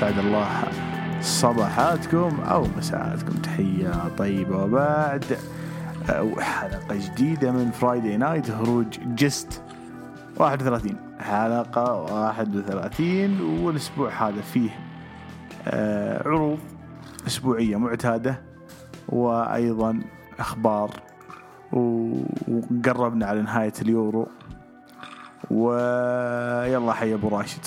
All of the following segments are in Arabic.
اسعد الله صباحاتكم أو مساءاتكم. تحية طيبة وبعد. حلقة جديدة من فرايدي نايت هروج جست 31 حلقة 31 والأسبوع هذا فيه آه، عروض أسبوعية معتادة وأيضا أخبار. و- وقربنا على نهاية اليورو. ويلا حي أبو راشد.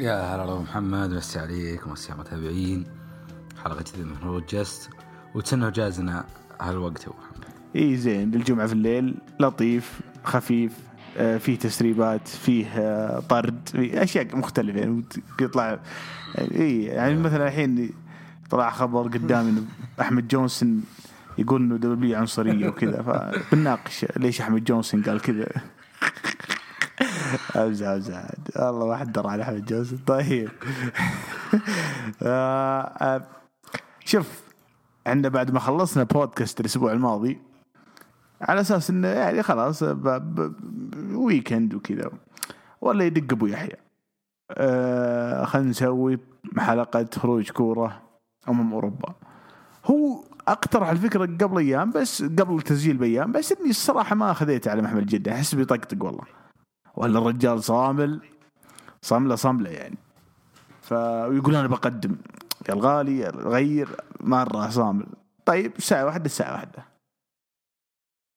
يا هلا محمد مسي عليك ومسي على المتابعين حلقة جديدة من هروج جست وتسنوا جازنا هالوقت محمد. إي زين. للجمعة في الليل لطيف خفيف آه، فيه تسريبات فيه آه، طرد فيه أشياء مختلفة. يعني يطلع إي يعني مثلا الحين طلع خبر قدامي انه أحمد جونسون يقول إنه W عنصرية وكذا فبنناقش ليش أحمد جونسون قال كذا. امزح امزح والله ما حد درى على أحمد جونسون طيب. آه، آه، شوف عندنا بعد ما خلصنا بودكاست الأسبوع الماضي على أساس إنه يعني خلاص. weekend وكذا ولا يدق أبو يحيى. آه خلينا نسوي حلقة خروج كورة امم أوروبا. هو أقترح الفكرة قبل أيام بس قبل التسجيل بايام بس إني الصراحة ما خذيته على محمل جدة. أحس بيطقطق والله. ولا الرجال صامل؟ صاملة صاملة يعني. فيقول أنا بقدم. يا الغالي الغير مره صامل. طيب ساعة واحدة؟ الساعة واحدة.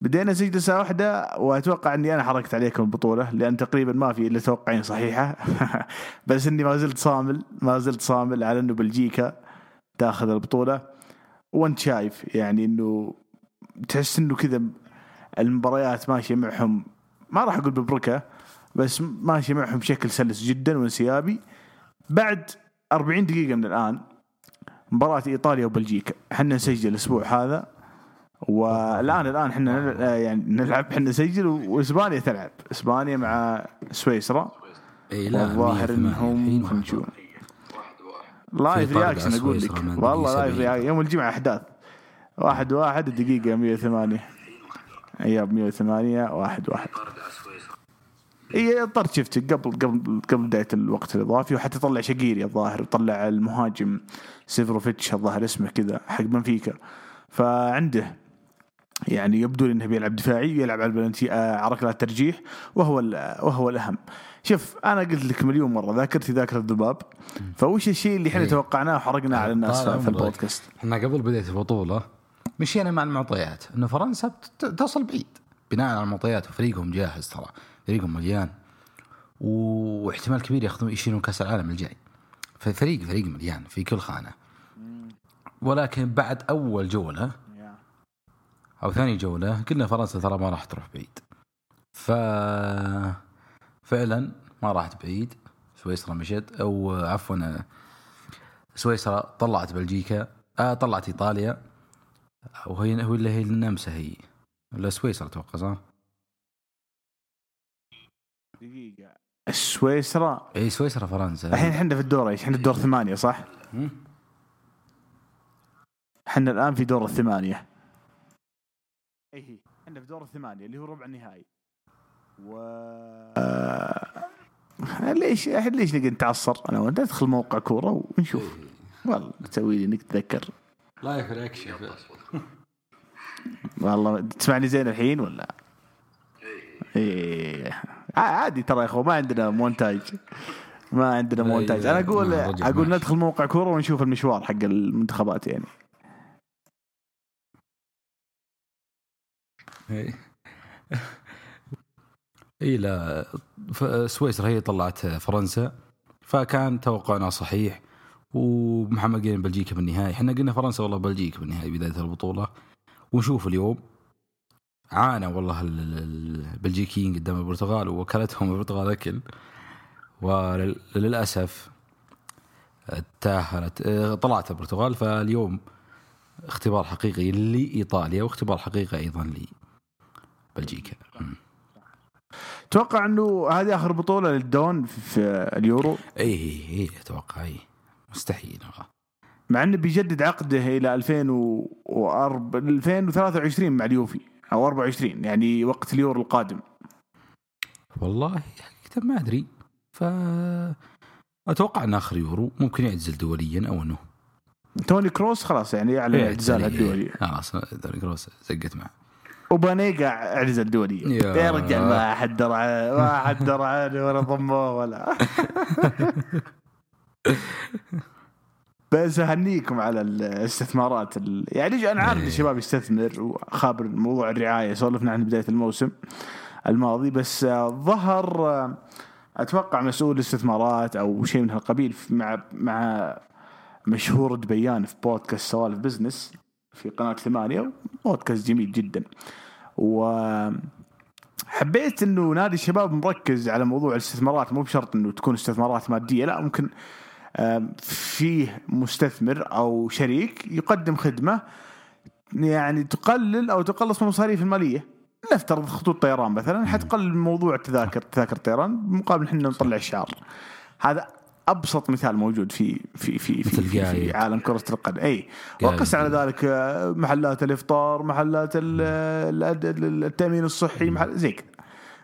بدينا سجل الساعة واحدة وأتوقع أني أنا حركت عليكم البطولة لأن تقريبا ما في إلا توقعين صحيحة. بس أني ما زلت صامل ما زلت صامل على أنه بلجيكا تاخذ البطولة. وأنت شايف يعني أنه تحس أنه كذا المباريات ماشية معهم. ما راح أقول ببركة بس ماشية معهم بشكل سلس جدا وانسيابي. بعد 40 دقيقة من الآن مباراة إيطاليا وبلجيكا. إحنا نسجل الأسبوع هذا والآن الآن إحنا يعني نلعب إحنا نسجل وإسبانيا تلعب. إسبانيا مع سويسرا. إي لا والظاهر 108 إنهم خلينا نشوف live reaction أقول لك. والله live 70. reaction يوم الجمعة أحداث. واحد واحد الدقيقة 108 اياب 108 واحد واحد. إي الطرد شفته قبل قبل قبل بداية الوقت الإضافي وحتى طلع شقيري الظاهر طلع المهاجم سيفروفيتش الظاهر اسمه كذا حق بنفيكا. فعنده يعني يبدو إنه بيلعب دفاعي يلعب على البلنتي آه، على ركلات ترجيح وهو وهو الأهم. شوف أنا قلت لك مليون مرة ذاكرتي ذاكرة الذباب. فوش الشيء اللي إحنا إيه. توقعناه وحرقناه على الناس في-. البودكاست. إحنا قبل بداية البطولة مشينا مع المعطيات إنه فرنسا تصل بعيد. بناء على المعطيات وفريقهم جاهز ترى. فريقهم مليان واحتمال كبير ياخذون يشيلون كأس العالم الجاي. ففريق فريق مليان في كل خانة. ولكن بعد أول جولة أو ثاني جولة قلنا فرنسا ترى ما راح تروح بعيد. ف فعلا ما راحت بعيد. سويسرا مشت أو عفوا سويسرا طلعت بلجيكا آه طلعت إيطاليا. وهي هو اللي هي النمسا هي. ولا سويسرا أتوقع صح؟ دقيقة. سويسرا اي سويسرا فرنسا. الحين إحنا في الدور إيش؟ إحنا في الدور ثمانية صح؟ إحنا الآن في دور الثمانية. اي إحنا في دور الثمانية اللي هو ربع النهائي. و آه، ليش ليش نقعد نتعصر؟ أنا وأنت ندخل موقع كورة ونشوف. والله تسوي لي إنك تتذكر live reaction والله تسمعني زين الحين ولا؟ ع- عادي ترى يا أخوان ما عندنا مونتاج. ما عندنا مونتاج. أنا أقول أقول. ندخل موقع كورة ونشوف المشوار حق المنتخبات يعني. اي إيه، لا. سويسرا هي طلعت فرنسا فكان توقعنا صحيح. ومحمد قال بلجيكا بالنهائي. إحنا قلنا فرنسا والله بلجيكا بالنهائي بداية البطولة. ونشوف اليوم. عانى والله ال- ال- البلجيكيين قدام البرتغال وكلتهم البرتغال أكل. وللأسف تاهلت آه، طلعت البرتغال. فاليوم اختبار حقيقي لإيطاليا واختبار حقيقي أيضا لبلجيكا. مم. أتوقع أنه هذه آخر بطولة للدون في اليورو؟ اي اي اي أتوقع اي مستحيل. والله مع أنه بيجدد عقده إلى 2004 2023 مع اليوفي. أو 24 يعني وقت اليورو القادم. والله حقيقة ما أدري. ف أتوقع انه آخر يورو ممكن يعتزل دوليا أو إنه. توني كروس خلاص يعني اعلن اعتزالها الدولي. خلاص توني كروس زقت معه. وبانيجا اعتزل دوليا. يا- رجال ما حد درى ما حد درى ولا ضموه ولا. بس اهنيكم على الاستثمارات ال... يعني أنا عارف إيه. الشباب يستثمر وخابر موضوع الرعاية سولفنا عن بداية الموسم الماضي بس آه، ظهر آه، أتوقع مسؤول الاستثمارات أو شيء من هالقبيل مع مع مشهور دبيان في بودكاست سوالف بزنس في قناة ثمانية بودكاست جميل جدا و حبيت إنه نادي الشباب مركز على موضوع الاستثمارات مو بشرط إنه تكون استثمارات مادية لا ممكن فيه مستثمر أو شريك يقدم خدمة يعني تقلل أو تقلص من المصاريف المالية. نفترض خطوط طيران مثلا حتقلل موضوع التذاكر تذاكر الطيران مقابل إحنا نطلع شعار هذا أبسط مثال موجود في في في في, في, في. عالم كرة القدم. أي. وقس على ذلك آه، محلات الإفطار محلات ال- ال- التأمين الصحي محل زي كذا.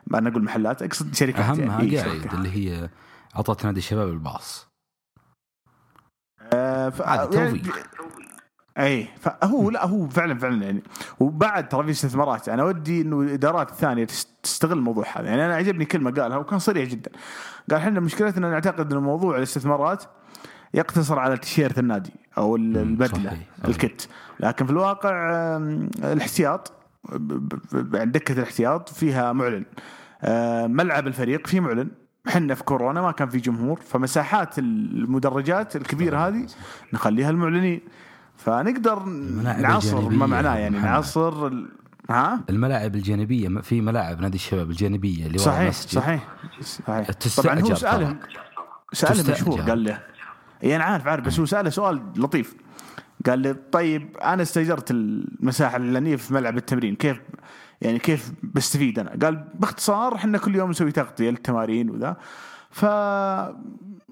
ما أنا أقول محلات أقصد شركات. اهمها يعني. إي، قاعد. اللي هي أعطت نادي الشباب الباص. آه، ف... عاد يعني توفيق. اي فهو لا هو فعلا فعلا يعني. وبعد ترى في استثمارات أنا ودي إنه الإدارات الثانية تست- تستغل الموضوع هذا. يعني أنا عجبني كلمة قالها وكان صريح جدا. قال إحنا مشكلتنا نعتقد انه موضوع الاستثمارات يقتصر على تيشيرت النادي أو ال- البدلة صحيح،. الكت. لكن في الواقع الاحتياط ب- دكة الاحتياط فيها معلن. آه، ملعب الفريق فيه معلن. إحنا في كورونا ما كان في جمهور فمساحات المدرجات الكبيرة هذه نخليها المعلنين. فنقدر نعصر ما معناه يعني محمد. نعصر ال... ها؟ الملاعب الجانبية في ملاعب نادي الشباب الجانبية اللي صحيح المسجد. صحيح صحيح. طبعا هو ساله تستأجر. مشهور قال له اي أنا عارف عارف بس هو سأله سؤال لطيف. قال لي طيب أنا استأجرت المساحة الاعلانيه في ملعب التمرين كيف يعني كيف بستفيد أنا؟ قال باختصار إحنا كل يوم نسوي تغطية للتمارين وذا. ف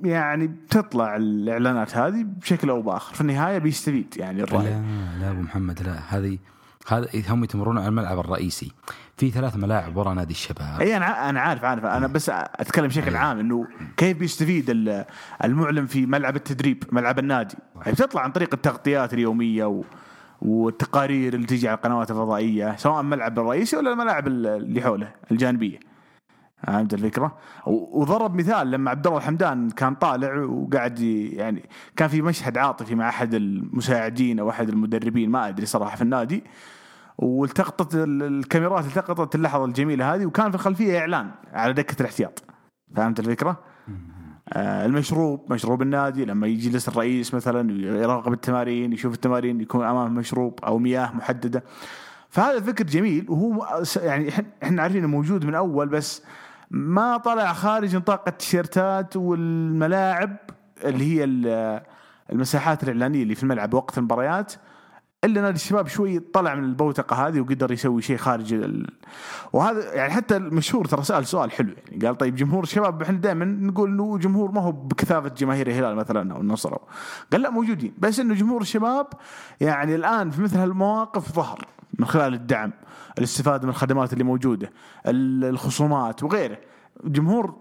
يعني بتطلع الإعلانات هذه بشكل أو بآخر. في النهاية بيستفيد يعني الراعي لا لا أبو محمد لا هذه هذا هم يتمرون على الملعب الرئيسي. في ثلاث ملاعب ورا نادي الشباب. إي أنا أنا عارف عارف. أنا بس أتكلم بشكل عام إنه كيف بيستفيد ال- المعلن في ملعب التدريب ملعب النادي. يعني بتطلع عن طريق التغطيات اليومية و والتقارير اللي تيجي على القنوات الفضائية سواء الملعب الرئيسي ولا الملاعب ال- اللي حوله الجانبية فهمت الفكرة؟ وضرب مثال لما عبد الله الحمدان كان طالع وقاعد يعني كان في مشهد عاطفي مع أحد المساعدين أو أحد المدربين ما أدري صراحة في النادي والتقطت ال- الكاميرات التقطت اللحظة الجميلة هذه وكان في الخلفية إعلان على دكة الاحتياط فهمت الفكرة؟ آه المشروب مشروب النادي لما يجلس الرئيس مثلا يراقب التمارين يشوف التمارين يكون امامه مشروب أو مياه محددة. فهذا فكر جميل وهو يعني إحنا عارفين إنه موجود من أول بس ما طلع خارج نطاق التيشيرتات والملاعب اللي هي ال- المساحات الإعلانية اللي في الملعب وقت المباريات. إلا نادي الشباب شوي طلع من البوتقة هذه وقدر يسوي شيء خارج ال... وهذا يعني حتى المشهور ترى سأل سؤال حلو يعني قال طيب جمهور الشباب إحنا دائما نقول إنه جمهور ما هو بكثافة جماهير الهلال مثلا أو النصر قال لا موجودين بس إنه جمهور الشباب يعني الآن في مثل هالمواقف ظهر من خلال الدعم الاستفادة من الخدمات اللي موجودة ال- الخصومات وغيره. جمهور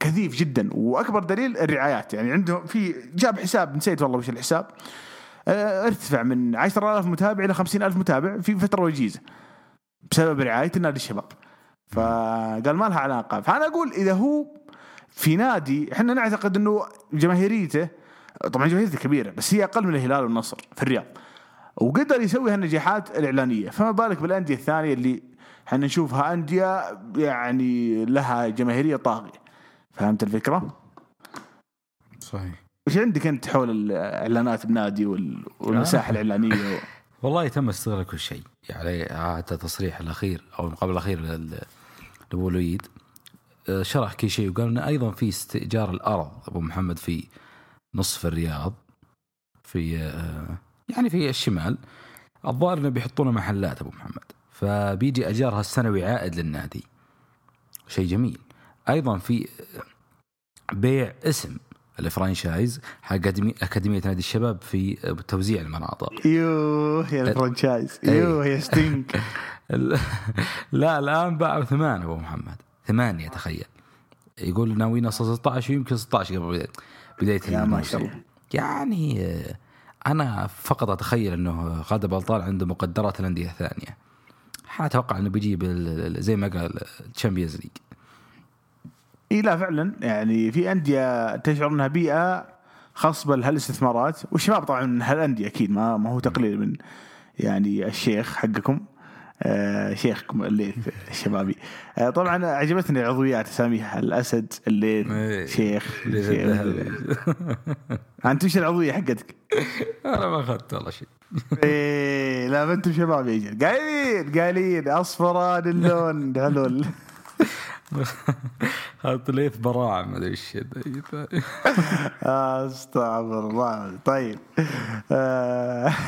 كثيف جدا وأكبر دليل الرعايات يعني عنده في جاب حساب نسيت والله وش الحساب. آه، ارتفع من 10000 متابع إلى 50000 متابع في فترة وجيزة. بسبب رعاية نادي الشباب. فقال ما لها علاقة. فأنا أقول إذا هو في نادي إحنا نعتقد إنه جماهيريته طبعا جماهيريته كبيرة بس هي أقل من الهلال والنصر في الرياض. وقدر يسوي هالنجاحات الإعلانية. فما بالك بالأندية الثانية اللي إحنا نشوفها أندية يعني لها جماهيرية طاغية. فهمت الفكرة؟ صحيح. وش عندك أنت حول الاعلانات بنادي وال- والمساحة الإعلانية؟ والله تم استغلال كل شيء. يعني حتى التصريح الأخير أو المقابله الأخير لأبو الوليد. آه، شرح كل شيء وقال انه أيضا في استئجار الأرض. أبو محمد في نصف الرياض في آه، يعني في الشمال. الظاهر إنه بيحطون محلات أبو محمد. فبيجي اجارها السنوي عائد للنادي. شيء جميل. أيضا في بيع اسم. الفرانشايز حق أكاديمية- أكاديمية نادي الشباب في توزيع المناطق. يوه يا الفرنشايز إيه. يوه يا ستينك. لا الآن باعوا ثمان أبو محمد. ثمانيه تخيل يقول ناويين أصلا 16 ويمكن 16 قبل بدايه يا ما شاء. الله. يعني أنا فقط أتخيل إنه غادة بلطان عنده مقدرات الأندية الثانية. أتوقع إنه بيجيب زي ما قال الشامبيونز ليج إي لا فعلا يعني في أندية تشعر إنها بيئة خصبه لهالاستثمارات والشباب طبعا من هالأندية أكيد ما ما هو تقليل من يعني الشيخ حقكم آه شيخكم الليث الشبابي آه طبعا عجبتني العضويات اساميها الاسد الليث إيه. شيخ, ليث شيخ. أنت وش العضوية حقتك؟ أنا ما أخذت والله شيء إيه لا ما أنتم شباب يا رجال قايلين قايلين أصفران اللون هذا ليث براعة ما أدري إيش أستغفر الله. طيب. آه،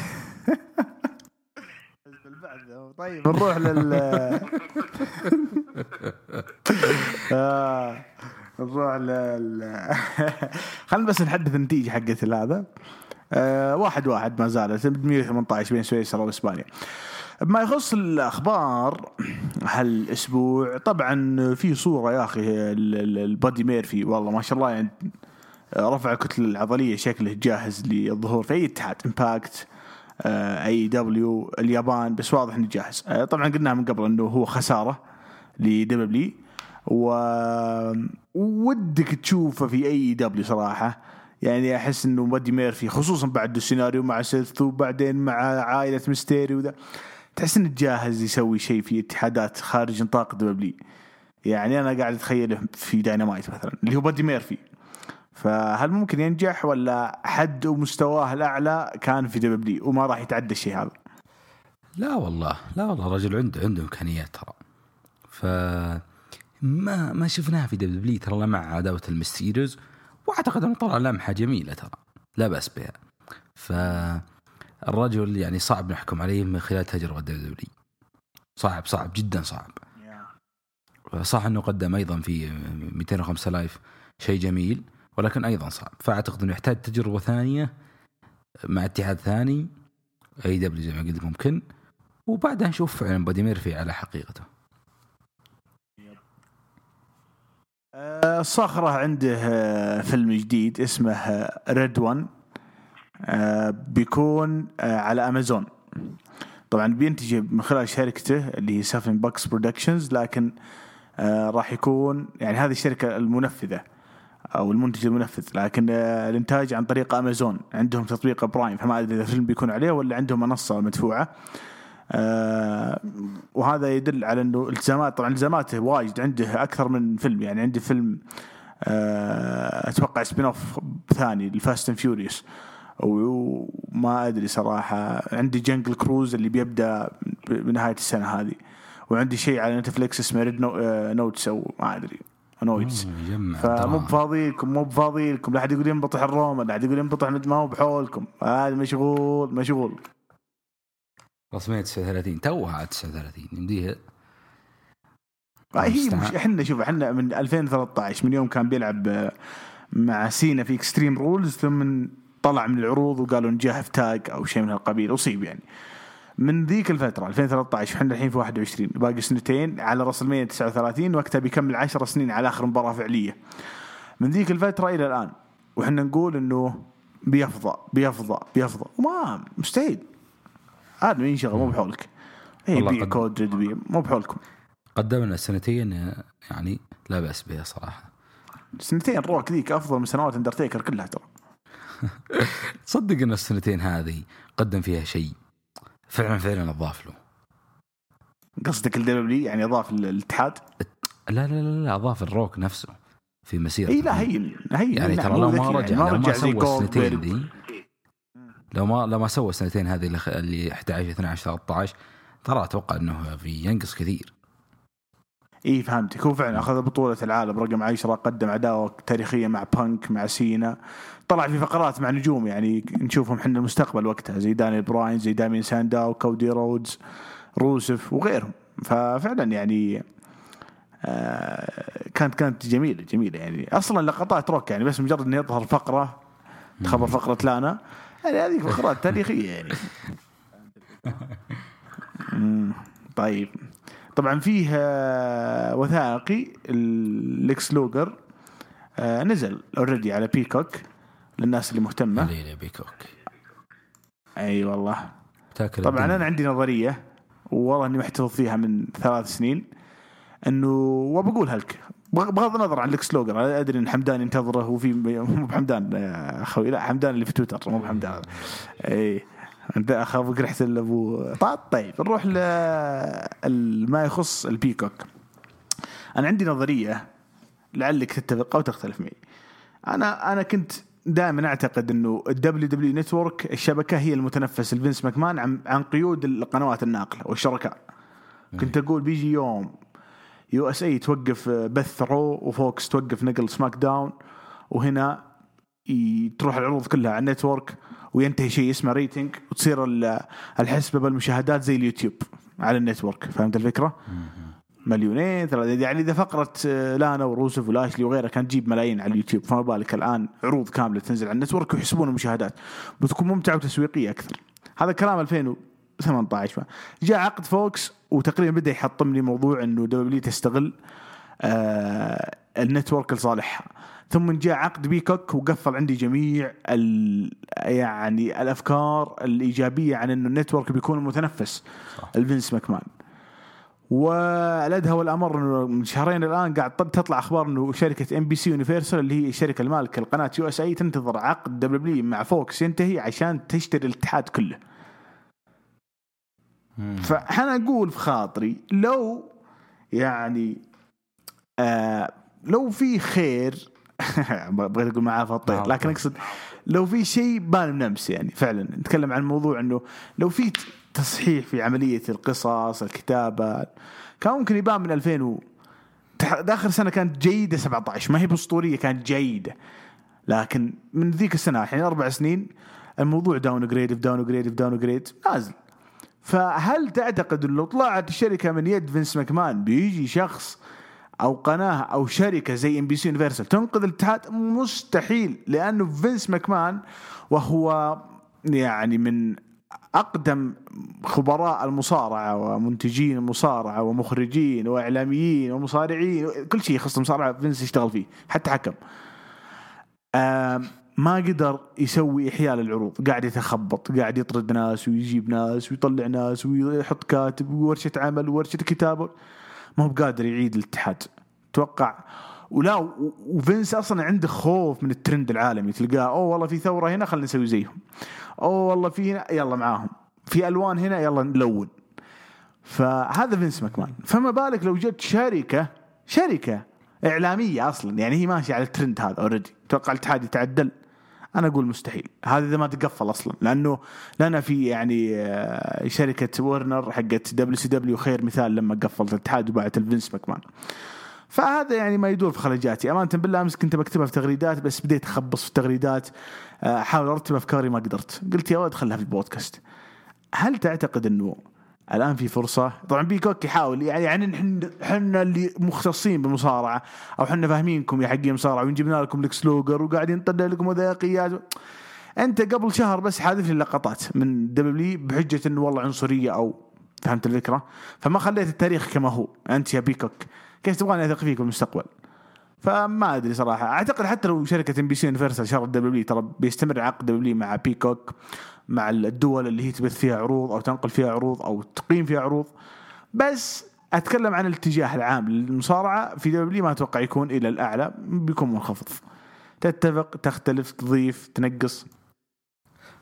طيب نروح لل آه، نروح لل خلينا بس نحدث النتيجة حقت هذا. آه، واحد واحد ما زالت. 118 بين سويسرا وإسبانيا. بما يخص الأخبار هالأسبوع طبعا في صورة يا أخي ال- ال- البادي ميرفي. والله ما شاء الله يعني رفع الكتله العضلية شكله جاهز للظهور في أي اتحاد Impact AEW اليابان بس واضح إنه جاهز. آه، طبعا قلناها من قبل إنه هو خسارة ل W و ودك تشوفه في AEW صراحة. يعني أحس إنه بادي ميرفي خصوصا بعد السيناريو مع سيث وبعدين مع عائلة ميستيريو وذا. تحس إنه جاهز يسوي شيء في اتحادات خارج نطاق W يعني أنا قاعد اتخيله في داينامايت مثلا اللي هو بادي ميرفي. فهل ممكن ينجح ولا حد ومستواه الأعلى كان في W وما راح يتعدى الشيء هذا؟ لا والله لا والله الرجل عنده عنده إمكانيات ترى. ف ما ما شفناها في W ترى مع عداوة المستيريوز وأعتقد إنه طلع لمحة جميلة ترى. لا بأس بها. فالرجل يعني صعب نحكم عليه من خلال تجربة W صعب صعب جدا صعب. صح أنه قدم أيضا في 205 Live شيء جميل ولكن أيضا صعب. فأعتقد أنه يحتاج تجربة ثانية مع اتحاد ثاني AEW زي ما قلت ممكن وبعدها نشوف فعلا بودي ميرفي على حقيقته. آه، الصخرة عنده آه، فيلم جديد اسمه Red One بيكون آه، على أمازون. طبعا بينتج من خلال شركته اللي هي Seven Bucks Productions لكن آه، راح يكون يعني هذه الشركة المنفذة أو المنتج المنفذ. لكن آه، الإنتاج عن طريق أمازون. عندهم تطبيق Prime فما أدري إذا الفيلم بيكون عليه ولا عندهم منصة مدفوعة. آه وهذا يدل على إنه التزامات طبعا التزاماته واجد عنده أكثر من فيلم. يعني عنده فيلم آه أتوقع spin-off ثاني الفاست اند فيوريوس وما أدري صراحة. عندي جنجل كروز اللي بيبدأ بنهاية السنة هذه. وعندي شيء على نتفليكس اسمه ريد نوتس أو ما أدري. نوتس يجمع فمو دراهم. بفاضيلكم مو بفاضيلكم لا أحد يقول ينبطح الروما لا أحد يقول ينبطح ما هو بحولكم. هذا مشغول مشغول. رسمية 39 توها عاد 39 يمديها. هي المستعان. مش إحنا شوف إحنا من 2013 من يوم كان بيلعب آه، مع سينا في Extreme Rules ثم طلع من العروض وقالوا نجاه في تاج أو شيء من هالقبيل أصيب يعني. من ذيك الفترة 2013 إحنا الحين في 21 باقي سنتين على راس المية 39 وقتها بيكمل 10 سنين على آخر مباراة فعلية. من ذيك الفترة إلى الآن وإحنا نقول إنه بيفضى بيفضى بيفضى. وما مستحيل. هذا ينشغل مو بحولك. اي بيع قد- كود جد مو بحولكم. قدم لنا سنتين يعني لا بأس بها صراحة. سنتين روك ذيك أفضل من سنوات اندرتيكر كلها ترى. تصدق ان السنتين هذه قدم فيها شيء. فعلا فعلا أضاف له. قصدك ال W يعني أضاف الاتحاد؟ لا لا لا, لا أضاف الروك نفسه في مسيرته. إي لا هين هين يعني نعم، ترى مو لو ما رجع يعني لو ما سوى السنتين. ذي لو ما لو ما سوى السنتين هذه اللي 11 12 13 ترى أتوقع إنه في ينقص كثير. إي فهمتك. هو فعلا أخذ بطولة العالم رقم 10 قدم عداوة تاريخية مع بانك مع سينا. طلع في فقرات مع نجوم يعني نشوفهم إحنا المستقبل وقتها زي دانيال براين زي دامين سانداو كودي رودز روسف وغيرهم. ففعلا يعني آه كانت كانت جميلة جميلة يعني. أصلا لقطات روك يعني بس مجرد إنه يظهر فقرة تخبر فقرة لانا يعني هذه فقرات تاريخية يعني. طيب. طبعا فيه آه، وثائقي ليكس لوجر آه، نزل already على Peacock للناس اللي مهتمة. ليلى Peacock أي والله. تاكل طبعا الدنيا. أنا عندي نظرية والله إني محتفظ فيها من ثلاث سنين إنه وبقولها لك بغ- بغض النظر عن ليكس لوجر أدري إن حمدان ينتظره وفي مو بحمدان يا أخوي لا حمدان اللي في تويتر مو بحمدان. اي أنت أخاف رحت لابو طيب طيب نروح ل ما يخص ال Peacock. أنا عندي نظرية لعلك تتفق أو تختلف معي. أنا أنا كنت دائما أعتقد إنه ال WW Network الشبكة هي المتنفس لفينس ماكمان عن عن قيود القنوات الناقلة والشركاء. كنت أقول بيجي يوم USA توقف بث Raw و Fox توقف نقل SmackDown وهنا تروح العروض كلها على ال Network وينتهي شيء اسمه rating وتصير ال- الحسبة بالمشاهدات زي اليوتيوب على ال Network. فهمت الفكرة؟ مليونين ثلاثة يعني إذا فقره آه، لانا وروسف ولاشلي وغيرها كانت تجيب ملايين على اليوتيوب. فما بالك الآن عروض كاملة تنزل على ال Network ويحسبون المشاهدات. بتكون ممتعة وتسويقية أكثر. هذا كلام 2018 جاء عقد Fox وتقريبا بدأ يحطم لي موضوع إنه W تستغل آه ال Network لصالحها. ثم جاء عقد Peacock وقفل عندي جميع ال يعني الأفكار الإيجابية عن إنه ال Network بيكون متنفس لفينس ماكمان. والأدهى والأمر إنه من شهرين الآن قاعد تطلع أخبار إنه شركة NBC Universal اللي هي الشركة المالكه لقناة USA تنتظر عقد WWE مع Fox ينتهي عشان تشتري الاتحاد كله. فأنا أقول في خاطري لو يعني آه لو في خير بغيت أقول معاه الطير نعم. لكن أقصد لو في شيء بان بنمس يعني فعلا. نتكلم عن موضوع إنه لو في تصحيح في عملية القصص الكتابة كان ممكن يبان من 2000 و... آخر سنة كانت جيدة 17 ما هي بأسطورية كانت جيدة. لكن من ذيك السنة الحين أربع سنين الموضوع downgrade downgrade downgrade نازل. فهل تعتقد إن لو طلعت الشركة من يد فينس ماكمان؟ بيجي شخص أو قناة أو شركة زي NBC Universal تنقذ الاتحاد؟ مستحيل لأنه فينس ماكمان وهو يعني من أقدم خبراء المصارعة ومنتجين المصارعة ومخرجين وإعلاميين ومصارعين كل شيء يخص المصارعة فينس يشتغل فيه حتى حكم. ما قدر يسوي إحياء للعروض قاعد يتخبط قاعد يطرد ناس ويجيب ناس ويطلع ناس ويحط كاتب وورشة عمل وورشة كتابة. ما هو بقادر يعيد الاتحاد. توقع ولا وفينس أصلا عنده خوف من الترند العالمي. تلقاه أوه والله في ثورة هنا خلينا نسوي زيهم. أوه والله في هنا يلا معاهم. في ألوان هنا يلا نلون. فهذا فينس ماكمان. فما بالك لو جت شركة شركة إعلامية أصلا. يعني هي ماشية على الترند هذا already توقع الاتحاد يتعدل. أنا أقول مستحيل. هذا إذا ما تقفل أصلا. لأنه لنا في يعني آه، شركة ورنر حقت WCW خير مثال لما قفلت الاتحاد وباعت لفينس ماكمان. فهذا يعني ما يدور في خلجاتي أمانة بالله أمس كنت بكتبها في تغريدات بس بديت أخبص في التغريدات آه، احاول أرتب أفكاري ما قدرت. قلت يا ولد خلها في البودكاست. هل تعتقد إنه الآن في فرصة. طبعا Peacock يحاول يعني يعني نحن إحنا اللي مختصين بالمصارعه أو إحنا فاهمينكم يا حقين مصارعة وجبنا لكم لكس لوجر وقاعدين نطلع لكم وثائقيات. أنت قبل شهر بس حاذف لي لقطات من WWE بحجة إنه والله عنصرية أو فهمت الفكرة؟ فما خليت التاريخ كما هو. أنت يا Peacock كيف تبغاني أثق فيك في المستقبل فما أدري صراحة. أعتقد حتى لو شركة NBC Universal شرت WWE ترى بيستمر عقد WWE مع Peacock مع الدول اللي هي تبث فيها عروض أو تنقل فيها عروض أو تقيم فيها عروض. بس أتكلم عن الاتجاه العام للمصارعة. في WWE ما أتوقع يكون إلى الأعلى بيكون منخفض. تتفق تختلف تضيف تنقص؟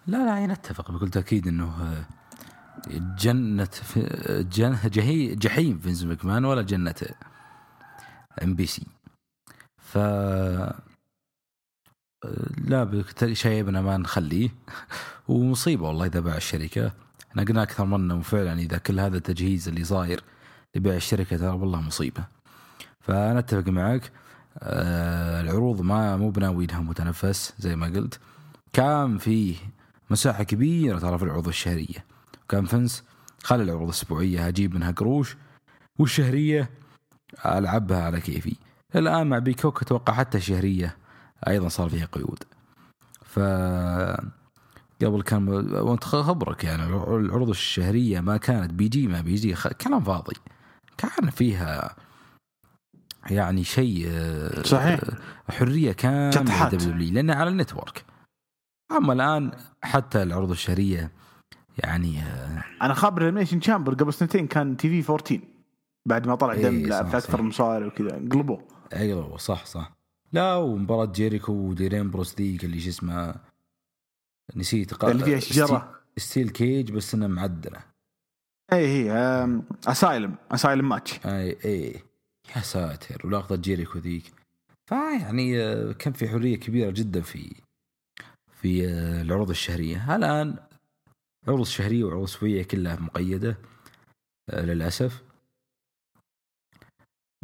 لا لا يعني نتفق. بكل تأكيد إنه آه، جنة في- جن جهي جحيم فينس ماكمان ولا جنة NBC. ف لا شيبنا ما نخليه. ومصيبة والله إذا باع الشركة. إحنا قلنا أكثر مره وفعلا إذا كل هذا التجهيز اللي صاير لبيع الشركة ترى والله مصيبة. فأنا أتفق معك. آه العروض ما مو بناوي لها متنفس زي ما قلت. كان فيه مساحة كبيرة ترى في العروض الشهرية. كان فنس خلي العروض الاسبوعيه أجيب منها قروش. والشهرية ألعبها على كيفي. الآن مع Peacock أتوقع حتى الشهريه أيضا صار فيها قيود ف قبل كان وأنت خبرك يعني العروض الشهرية ما كانت PG ما PG كلام فاضي كان فيها يعني شيء آه، صحيح. حرية كاملة. WWE لانها على ال Network أما الآن حتى العروض الشهرية يعني آه، أنا خابر ال Elimination Chamber قبل سنتين كان TV 14 بعد ما طلع إيه، دم صح، في أكثر. من مصاري وكذا قلبوه أيوه صح صح لا ومباراة جيريكو ودين أمبروز ذيك اللي شو اسمها نسيت قا- اللي فيها شجرة. Steel, Cage بس إنها معدلة. اي هي Asylum Asylum match. أي اي يا ساتر ولقطة جيريكو ذيك. فيعني آه، كان في حرية كبيرة جدا في في آه، العروض الشهرية. الآن عروض شهرية وعروض أسبوعية كلها مقيدة آه، للأسف.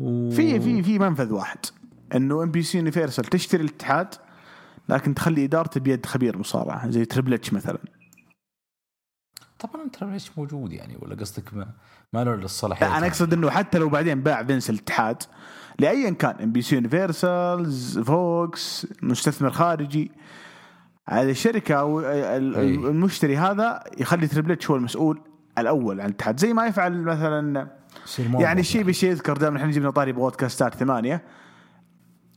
و... في في في منفذ واحد. إنه NBC Universal تشتري الاتحاد لكن تخلي إدارته بيد خبير مصارعة زي تريبل اتش مثلا. طبعا ترى ليش موجود يعني ولا قصدك ما, ما له الصلاحية لا أنا أقصد إنه حتى لو بعدين باع فينس الاتحاد لأيا كان NBC Universal Fox مستثمر خارجي هذه الشركة أو. المشتري هذا يخلي تريبل اتش هو المسؤول الأول عن الاتحاد زي ما يفعل مثلا يعني الشيء بالشيء يذكر دائما إحنا جبنا طاري بودكاستات ثمانية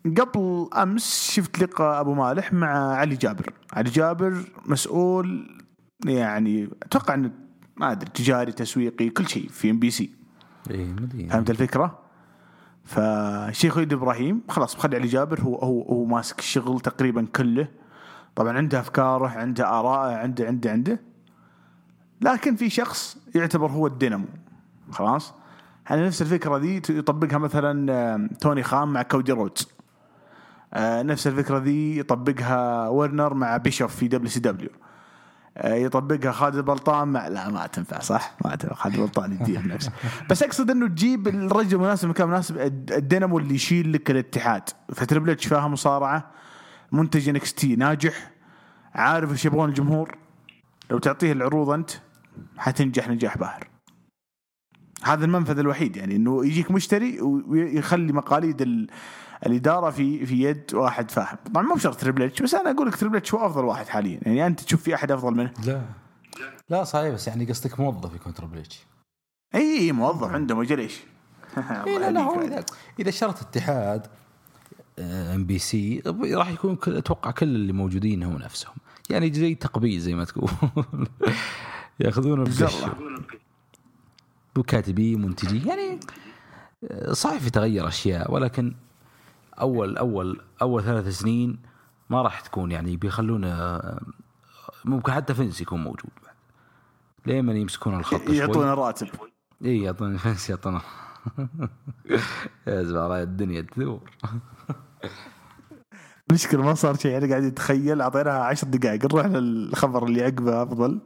قبل أمس شفت لقاء أبو مالح مع علي جابر، علي جابر مسؤول يعني أتوقع إنه ما أدري تجاري تسويقي كل شيء في MBC. إيه مدري فهمت الفكرة؟ فالشيخ وليد إبراهيم خلاص مخلي علي جابر هو هو هو ماسك الشغل تقريبا كله. طبعا عنده أفكاره عنده آراءه عنده عنده عنده. لكن في شخص يعتبر هو الدينامو. خلاص؟ أنا نفس الفكرة دي يطبقها مثلا توني خان مع كودي رودز. نفس الفكرة دي يطبقها ورنر مع بيشوف في WCW آه، يطبقها خالد البلطان مع لا ما تنفع صح؟ ما تنفع خالد البلطان يديها بنفسه بس أقصد إنه تجيب الرجل المناسب مكان مناسب الد- الدينامو اللي يشيل لك الاتحاد. فتربل إتش فاهم مصارعة منتج NXT ناجح عارف إيش يبغون الجمهور. لو تعطيه العروض أنت حتنجح نجاح باهر. هذا المنفذ الوحيد يعني إنه يجيك مشتري ويخلي مقاليد ال- الإدارة في في يد واحد فاهم. طبعا مو بشرط تريبل اتش بس أنا أقول لك تريبل اتش هو أفضل واحد حاليا. يعني أنت تشوف في أحد أفضل منه؟ لا. لا صحيح بس يعني قصدك موظف يكون تربل اتش إي موظف عنده مجال إيش؟ لا لا هو إذا إذا اشترت اتحاد NBC راح يكون كل- أتوقع كل اللي موجودين هم نفسهم. يعني زي تقبيل زي ما تقول. يأخذون القش وكاتبين منتجين. يعني آه، صحيح يتغير أشياء ولكن أول أول أول ثلاث سنين ما راح تكون يعني بيخلون آه، ممكن حتى فنس يكون موجود بعد. لين يمسكون الخط شوي. يعطونا راتب. إي يعطوني فنس يعطونا. يا زلمة الدنيا تدور. المشكلة ما صار شيء. يعني قاعد يتخيل أعطيناها عشر دقائق. نروح للخبر اللي عقبه أفضل.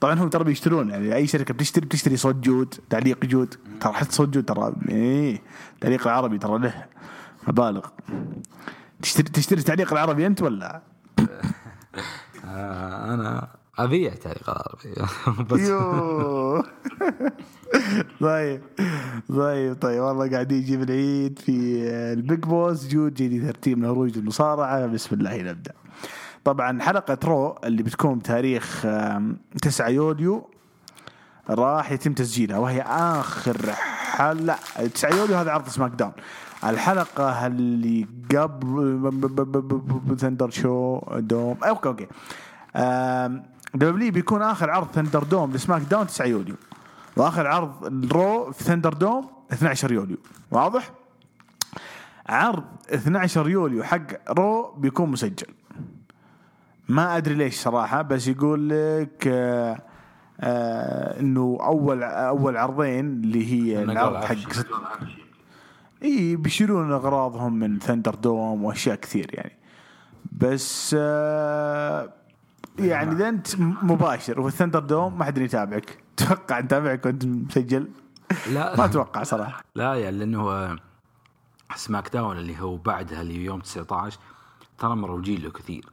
طبعا هم ترى بيشترون. يعني أي شركة بتشتري بتشتري صوت جود تعليق جود. ترى حتى صوت جود ترى إيه تعليق العربي ترى له. مبالغ تشتري تشتري تعليق العربي أنت ولا؟ آه أنا أبيع تعليق العربي. بس. طيب. طيب طيب. والله قاعدين يجيب العيد في البيج بوس جود جديد ترتيب من عروج المصارعه بسم الله نبدأ. طبعا حلقة رو اللي بتكون بتاريخ آم، 9 يوليو راح يتم تسجيلها وهي آخر حل لا 9 يوليو هذا عرض سماك داون. الحلقة اللي قبل ثندر شو دوم. أوكي أوكي. W بيكون آخر عرض ThunderDome ل SmackDown 9 يوليو وآخر عرض ال Raw في ThunderDome 12 يوليو. واضح؟ عرض 12 يوليو حق Raw بيكون مسجل. ما أدري ليش صراحة بس يقول لك آه آه إنه اول أول عرضين اللي هي العرض. حق إي بيشيلون أغراضهم من ThunderDome وأشياء كثير يعني. بس آه يعني إذا أنت مباشر وفي ال ThunderDome ما حد يتابعك. تتوقع نتابعك وأنت مسجل؟ لا. ما أتوقع صراحة. لا يعني لأنه آه، SmackDown اللي هو بعدها اللي يوم 19 ترى مروجين له كثير.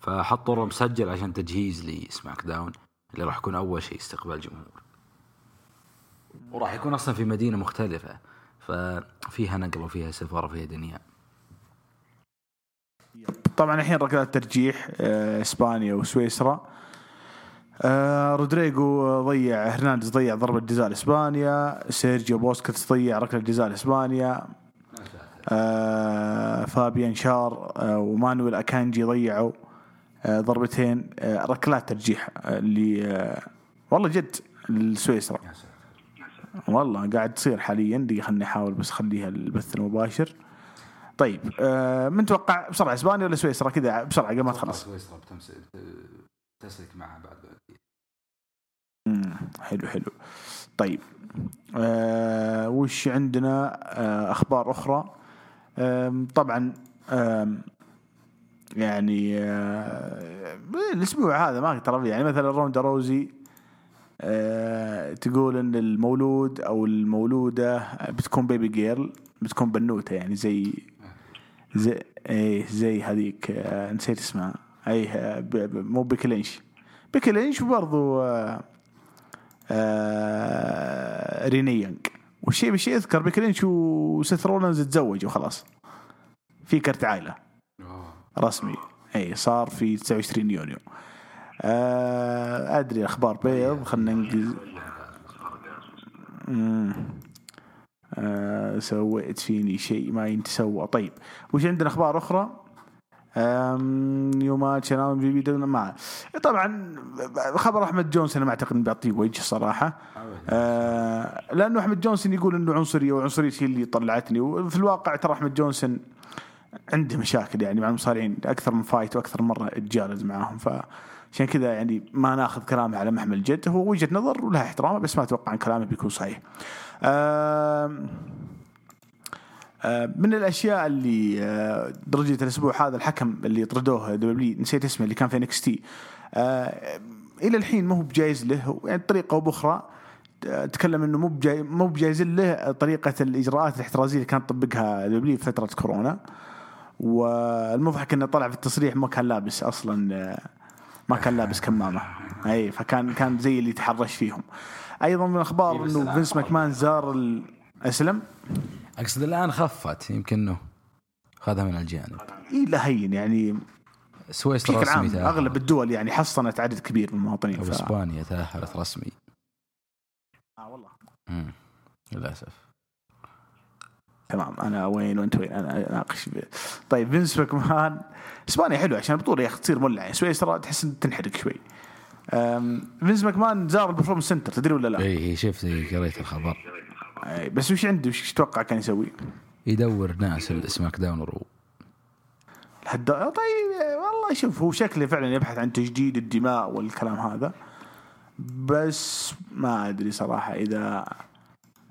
فحطوا له مسجل عشان تجهيز ل SmackDown. اللي راح يكون أول شيء استقبال جمهور. وراح يكون أصلا في مدينة مختلفة ففيها نقلة وفيها سفر وفيها دنيا. طبعا الحين ركلات ترجيح آه، إسبانيا وسويسرا. آه، رودريجو ضيع هرنانديز ضيع ضربة جزاء لإسبانيا. سيرجيو بوسكيتس ضيع ركلة جزاء لإسبانيا. آه، فابيان شار ومانويل أكانجي ضيعوا. ضربتين آه، ركلات ترجيح آه، اللي آه، والله جد السويسرا والله قاعد تصير حاليا دقيقة خليني أحاول بس خليها البث المباشر. طيب آه، من توقع بسرعة إسبانيا ولا سويسرا؟ كذا بسرعة قبل ما تخلص. سويسرا تسلك معها بعد مم، حلو حلو. طيب آه وش عندنا؟ آه أخبار أخرى؟ طبعا يعني آه الأسبوع هذا ما ترى. يعني مثلا روندا روزي آه تقول إن المولود أو المولودة بتكون بيبي جيرل بتكون بنوتة يعني زي زي إيه زي هذيك آه نسيت اسمها. اي مو بيكي لينش بيكي لينش وبرضو ريني يونغ والشيء بالشيء أذكر بيكي لينش وسيث رولنز تزوجوا خلاص. في كرت عائلة. رسمي. أي صار في 29 يونيو. آه أدري أخبار بيض خلينا ننجز. آه سويت فيني شيء ما ينتسوى طيب وش عندنا أخبار أخرى؟ أنا في بي دبليو ما. طبعا خبر أحمد جونسون ما أعتقد إنه بيعطيه وجه صراحة. آه لأنه أحمد جونسون يقول إنه عنصرية وعنصرية هي اللي طلعتني. وفي الواقع ترى أحمد جونسون عنده مشاكل يعني مع المصارعين أكثر من fight وأكثر مرة اتجالد معاهم فعشان كذا يعني ما ناخذ كلامه على محمل الجد هو وجهة نظر ولها احترامه بس ما أتوقع إن كلامه بيكون صحيح. آه، من الأشياء اللي آه، درجة الأسبوع هذا الحكم اللي طردوه W نسيت اسمه اللي كان في NXT إلى الحين ما هو بجايز له يعني بطريقه أو بأخرى آه، تكلم إنه مو مو بجايز له طريقة الإجراءات الاحترازية اللي كانت تطبقها W في فترة كورونا والمضحك إنه طلع في التصريح ما كان لابس أصلا آه، ما كان لابس كمامة. أي فكان كان زي اللي تحرش فيهم. أيضا من الأخبار إنه فينس ماكمان زار أسلم؟ أقصد الآن خفت يمكن إنه خذها من الجانب. إي لا هين يعني سويسرا رسمي. أغلب الدول يعني حصنت عدد كبير من المواطنين ف... واسبانيا تاهلت رسمي. آه والله. للأسف. تمام أنا وين وأنت وين أنا أناقش. طيب فينس ماكمان إسبانيا حلو عشان البطوله يا أخي تصير مولعة سويسرا تحس ان تنحرق شوي فينس ماكمان زار ال Performance Center تدري ولا لا؟ اي إي، شفت قريت الخبر أي، بس وش عنده وش تتوقع كان يسوي؟ يدور ناس ال SmackDown Raw لهالد- طيب والله شوف هو شكله فعلا يبحث عن تجديد الدماء والكلام هذا بس ما أدري صراحة إذا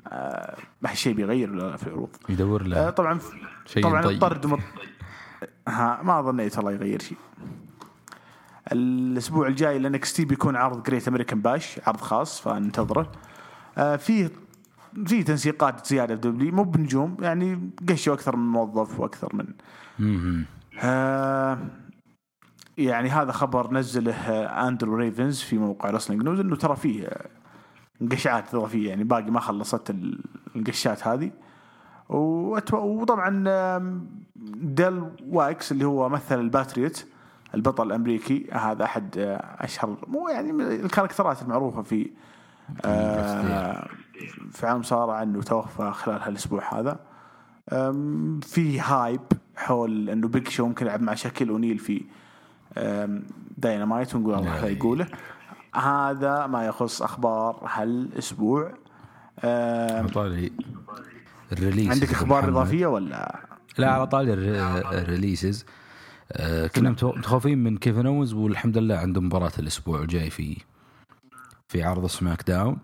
آه، هالشيء بيغير ولا لا في العروض يدور آه، له طبعا شيء طبعا طيب. الطرد مط... ها ما ظنيت الله يغير شيء الأسبوع الجاي ال NXT بيكون عرض Great American Bash عرض خاص فننتظره آه فيه في تنسيقات زيادة في W مو بنجوم يعني قشوا أكثر من موظف وأكثر من. آه يعني هذا خبر نزله آه، اندرو ريفنز في موقع Wrestling News إنه ترى فيه آه، قشعات اضافيه يعني باقي ما خلصت ال- القشات هذه وطبعا ديل ويلكس اللي هو مثل الباتريوت البطل الأمريكي هذا أحد آه، أشهر مو يعني الكاركترات المعروفة في آه، في عالم صار إنه توفى خلال هالأسبوع هذا. في hype حول إنه Big Show ممكن يلعب مع شاكيل أونيل في داينامايت ونقول الله لا يقوله. هذا ما يخص أخبار هالأسبوع. أم، طاري ال release عندك أخبار إضافية ولا؟ لا على طاري ال ر- ال releases. آه، كنا متخوفين من كيفن أوينز والحمد لله عنده مباراة الأسبوع الجاي في في عرض SmackDown.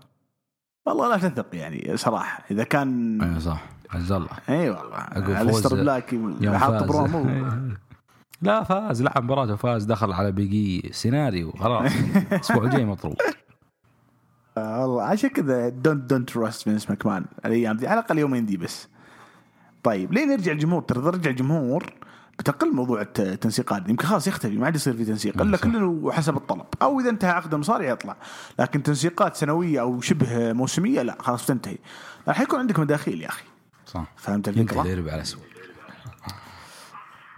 والله لا تثق يعني صراحة. إذا كان أي صح. عز الله. إي والله. الستر فوز بلاك حاط برومو. لا فاز لعب مباراته فاز دخل على بيجي سيناريو خلاص. الأسبوع الجاي مطروح. آه، والله عشان كذا don't don't trust فينس ماكمان الأيام دي على الأقل يومين دي بس. طيب لين يرجع الجمهور ترى إذا رجع الجمهور بتقل موضوع الت- التنسيقات يمكن خلاص يختفي ما عاد يصير في تنسيق إلا صح. كله حسب الطلب. أو إذا انتهى عقد المصارع يطلع. لكن تنسيقات سنوية أو شبه موسمية لا خلاص تنتهي. راح يكون عندك مداخيل يا أخي. صح. فهمت الفكرة؟ على اسود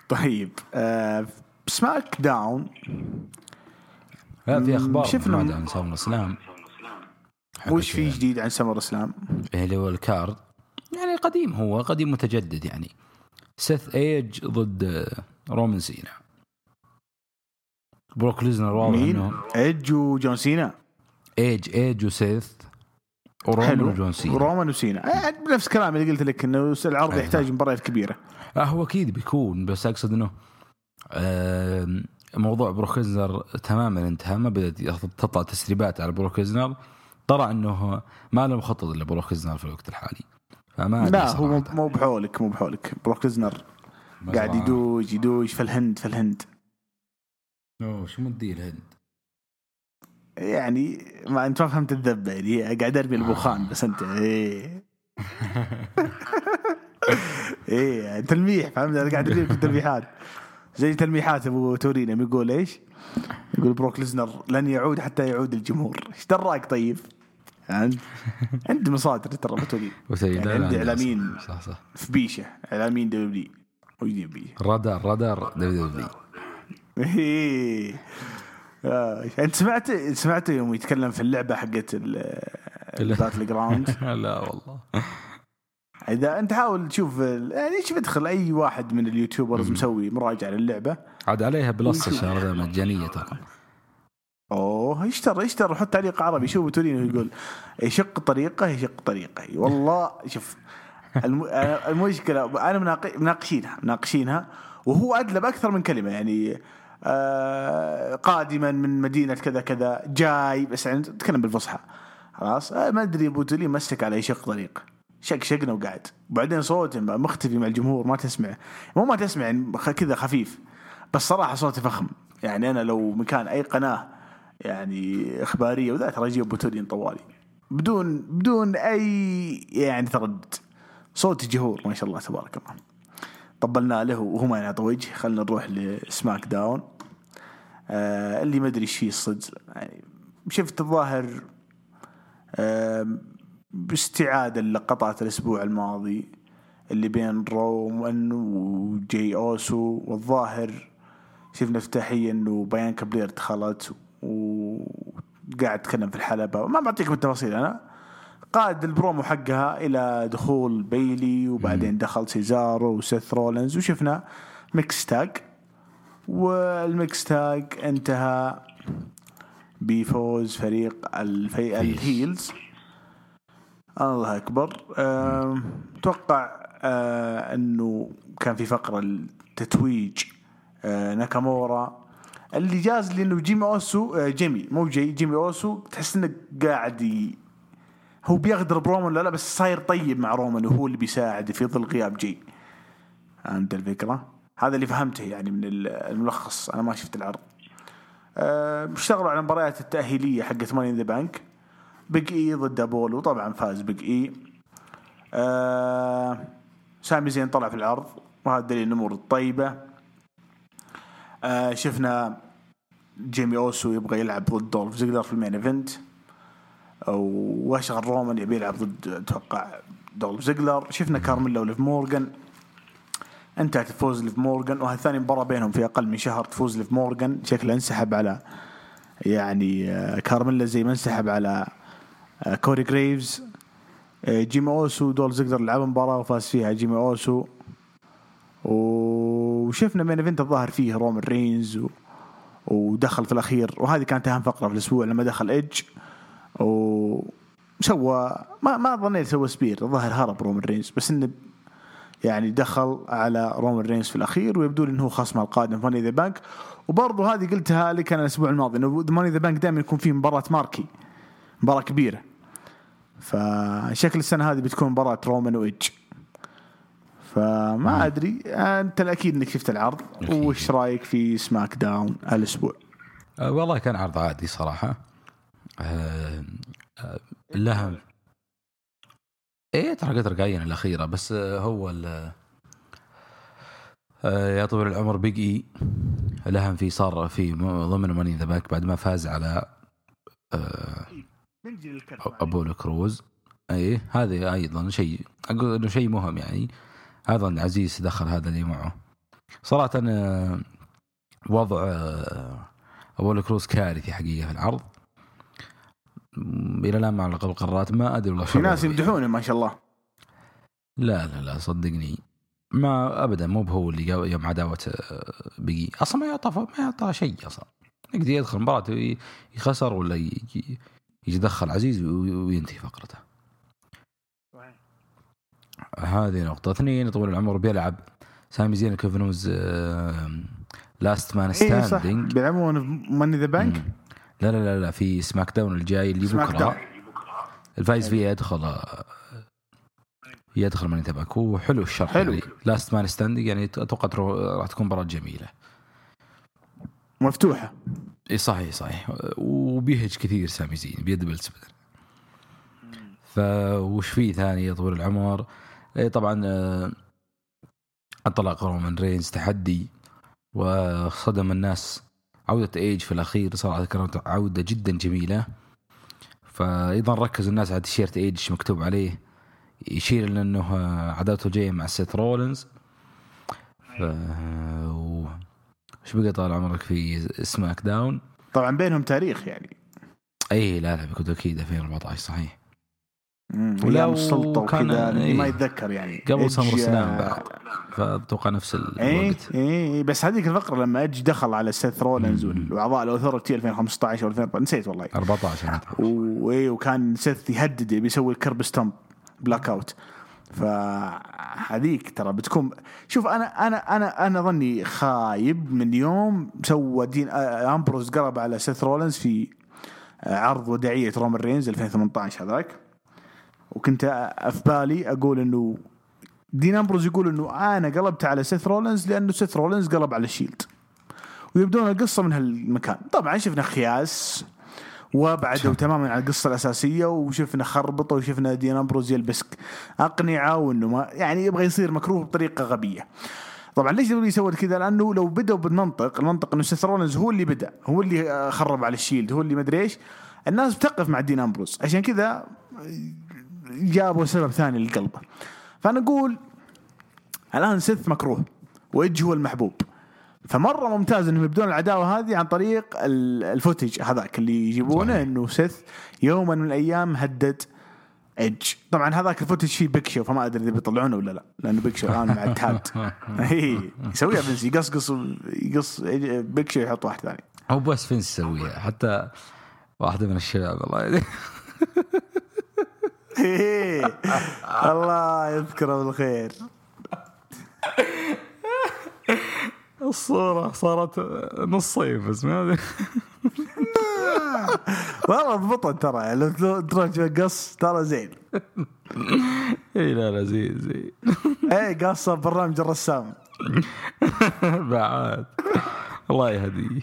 طيب آه SmackDown. لا في أخبار شفنا- عن SummerSlam وش في جديد عن SummerSlam؟ اللي هو ال card. يعني قديم هو قديم متجدد يعني. سيث إيدج ضد آه، رومان سينا. بروك ليزنر واضح مين؟ انه ايدج وجون سينا. إيدج إيدج وسيث. ورومان وجون سينا. رومان وسينا. آه، نفس كلام اللي قلت لك إنه العرض أيوة. يحتاج مباريات كبيرة. آه هو أكيد بيكون بس أقصد إنه آه موضوع بروك ليزنر تماما انتهى ما بدأت تطلع تسريبات على بروك ليزنر طلع إنه ما له مخطط إلا بروك ليزنر في الوقت الحالي. فما لا هو مو- بحولك مو بحولك. بروك ليزنر ما قاعد. يدوج يدوج في الهند في الهند. أوه شو مدي الهند؟ يعني ما انت ما فهمت الذبة يعني قاعد أرمي البوخان بس أنت إيه إيه تلميح فهمت أنا قاعد أرمي لك التلميحات زي تلميحات أبو تورينو يقول إيش؟ يقول بروك ليزنر لن يعود حتى يعود الجمهور إيش دراك طيب؟ عند عندي مصادر ترى وسيد يعني عندي لا، إعلاميين. صح صح. في بيشة إعلاميين دبليو بيشة رادار رادار دبليو دبليو إيه. انت سمعت سمعت يوم يتكلم في اللعبة حقت ال- ال Battleground لا والله إذا أنت حاول تشوف يعني شوف ادخل أي واحد من ال YouTubers. مسوي مراجعة للعبة عاد عليها Plus؟ الشهر مجانية ترى أوه يشتر يشتر وحط تعليق عربي شوف تورينو يقول يشق طريقة يشق طريقة والله شوف. آه، المشكلة أنا مناق... مناقشينها مناقشينها وهو ادلى باكثر من كلمة يعني آه قادما من مدينة كذا كذا جاي بس يعني تكلم بالفصحى. خلاص؟ آه ما أدري أبو تولي مسك على يشق طريقه شق شقنا وقعد وبعدين صوته مختفي مع الجمهور ما تسمع. مو ما تسمع يعني كذا خفيف. بس صراحة صوته فخم. يعني أنا لو مكان أي قناة يعني إخبارية وذا ترى أجيب بوتولين طوالي. بدون بدون أي يعني تردد. صوت جهور ما شاء الله تبارك الله. طبلنا له وهو ما ينعطي وجه. خلينا نروح ل SmackDown. آه اللي ما أدري إيش فيه الصدق يعني شفت الظاهر آه باستعادة لقطات الأسبوع الماضي اللي بين رومان وجيه أوسو والظاهر شفنا افتتاحية إنه بيانكا بلير دخلت وقاعد تتكلم في الحلبة. ما بعطيكم التفاصيل أنا. قاد البرومو حقها إلى دخول بيلي وبعدين دخل سيزارو وسيث رولنز وشفنا mix tag. وال mix tag انتهى بفوز فريق الفي... ال heels. الله أكبر. أتوقع أه، إنه كان في فقرة التتويج أه، ناكامورا. اللي جاز لي انه جيمي أوسو أه، جيمي مو جي جيمي أوسو تحس إنه قاعد ي... هو بيغدر برومان لا لا بس صاير طيب مع رومان وهو اللي بيساعد في ظل غياب جي فهمت الفكرة؟ هذا اللي فهمته يعني من الملخص. أنا ما شفت العرض. أه، اشتغلوا على المباريات التأهيلية حقت Money in the Bank بيج اي ضد ابولو طبعا فاز بيج اي آه سامي زين طلع في العرض وهذا دليل الأمور الطيبة. آه شفنا جيمي أوسو يبغى يلعب ضد دولف زيجلر في ال main event. وأشغل رومان يبي يلعب ضد أتوقع دولف زيجلر. شفنا كارميلا وليف مورجان انتهت الفوز ليف مورجان وهذه ثاني مباراة بينهم في أقل من شهر تفوز ليف مورجان شكله انسحب على يعني آه، كارميلا زي ما انسحب على آه، كوري جريفز. آه، جيمي أوسو دولف زيجلر لعب مباراة وفاز فيها جيمي أوسو. وشفنا main event الظاهر فيه رومان رينز و... ودخل في الأخير وهذه كانت أهم فقرة في الأسبوع لما دخل إيدج. وسوى ما ما ظنيت سوى spear الظاهر هرب رومان رينز بس إنه يعني دخل على رومان رينز في الأخير ويبدو لي إنه هو خصمه القادم Money in the Bank وبرضه هذه قلتها لك أنا الأسبوع الماضي إنه Money in the Bank دائما يكون فيه مباراة marquee مباراة كبيرة. فشكل السنة هذه بتكون مباراة رومان وايدج فما أدري أنت الأكيد إنك شفت العرض. أكيد. وش رأيك في SmackDown هالاسبوع؟ أه والله كان عرض عادي صراحة. أه أه لها إيه ترى قدر قاين الأخيرة بس هو ال آه، يا طويل العمر بيج اي في صار في ضمن Money in the Bank بعد ما فاز على آه، ابولو كروز اي هذه أيضا شيء أقول إنه شيء مهم يعني. أيضا عزيز دخل هذا اللي معه. صراحة آه، وضع ابولو كروز كارثي حقيقة في العرض. إلى الآن مع لقب القارات ما أدري والله في ناس. يمدحونه ما شاء الله. لا لا لا صدقني. ما ابدا مو بهو اللي يوم عداوة آه، بيجي أصلا ما يعطى ما يعطى شيء أصلا. يقدر يدخل مباراة يخسر ولا ي- ي- يجي يدخل عزيز وي- وينتهي فقرته. هذه نقطة. اثنين طويل العمر بيلعب سامي زين كيفن أوينز last man standing بيلعبون Money in the Bank؟ لا لا لا لا في سماك داون الجاي اللي. بكرة. الفايز فيه يدخل آه، يدخل من تبعك وحلو الشرح حلو. last man standing يعني أتوقع راح تكون مباراة جميلة. مفتوحة. إي صحيح صحيح. وبيهج كثير سامي زين بيد بلس بدل فوش فيه ثاني يا طويل العمر؟ إيه طبعا آه، انطلق رومان رينز تحدي وصدم الناس عودة إيج في الأخير صراحة كانت عودة جدا جميلة. فايضا ركز الناس على تيشيرت إيج مكتوب عليه يشير لأنه عداوته جاية مع سيث رولينز. ف و... إيش بقى طال عمرك في سماك داون؟ طبعا بينهم تاريخ يعني. اي لا لا بيكون أكيد 2014 صحيح. ولا السلطه وكذا اللي ما إيه. يتذكر يعني. قبل سمر سلام آه، بعد فأتوقع نفس إيه الوقت. إيه بس هذيك الفقرة لما ايدج دخل على سيث رولينز مم. واعضاء ال Authority 2015 أو 2014 نسيت والله. 14 أنا أتوقع. وايه وكان سيث يهدد بيسوي ال Curb Stomp blackout فهذيك ترى بتكون شوف أنا أنا أنا أنا ظني خايب من يوم سوى دين آه، أمبروز قلب على سيث رولينز في آه، عرض وداعية رومان رينز 2018 هذاك. وكنت في بالي أقول إنه دين أمبروز يقول إنه أنا قلبت على سيث رولينز لأنه سيث رولينز قلب على الشيلد ويبدون القصة من هالمكان. طبعا شفنا خياس وبعدوا تماما عن القصة الأساسية وشفنا خربطة وشفنا دين أمبروز يلبس أقنعة وإنه ما يعني يبغى يصير مكروه بطريقة غبية. طبعا ليش دبليو سوت كذا؟ لأنه لو بدأوا بالمنطق، المنطق إنه سيث رولينز هو اللي بدأ، هو اللي خرب على الشيلد، هو اللي مدري إيش، الناس بتقف مع دين أمبروز، عشان كذا جابوا سبب ثاني لقلبه. فأنا أقول الآن سيث مكروه وايدج هو المحبوب فمرة ممتاز إنهم يبدون العداوة هذه عن طريق ال- ال footage هذاك اللي يجيبونه. إنه سيث يوما من الأيام هدد إيدج طبعا هذاك ال footage فيه بيك شو فما أدري إذا بيطلعونه ولا لا لأنه بيك شو الآن مع التاد إيه، يسويها بس يقصقص يقص بيك شو يحط واحد ثاني هو بس فينس يسويها حتى واحدة من الشباب الله. الله يذكره بالخير. الصورة صارت نصين بس ما أدري. والله ضبطت ترى لو تروح قص ترى زين. اي لا لا زي زي إيه قصه برنامج الرسام. بعد. الله يهديه.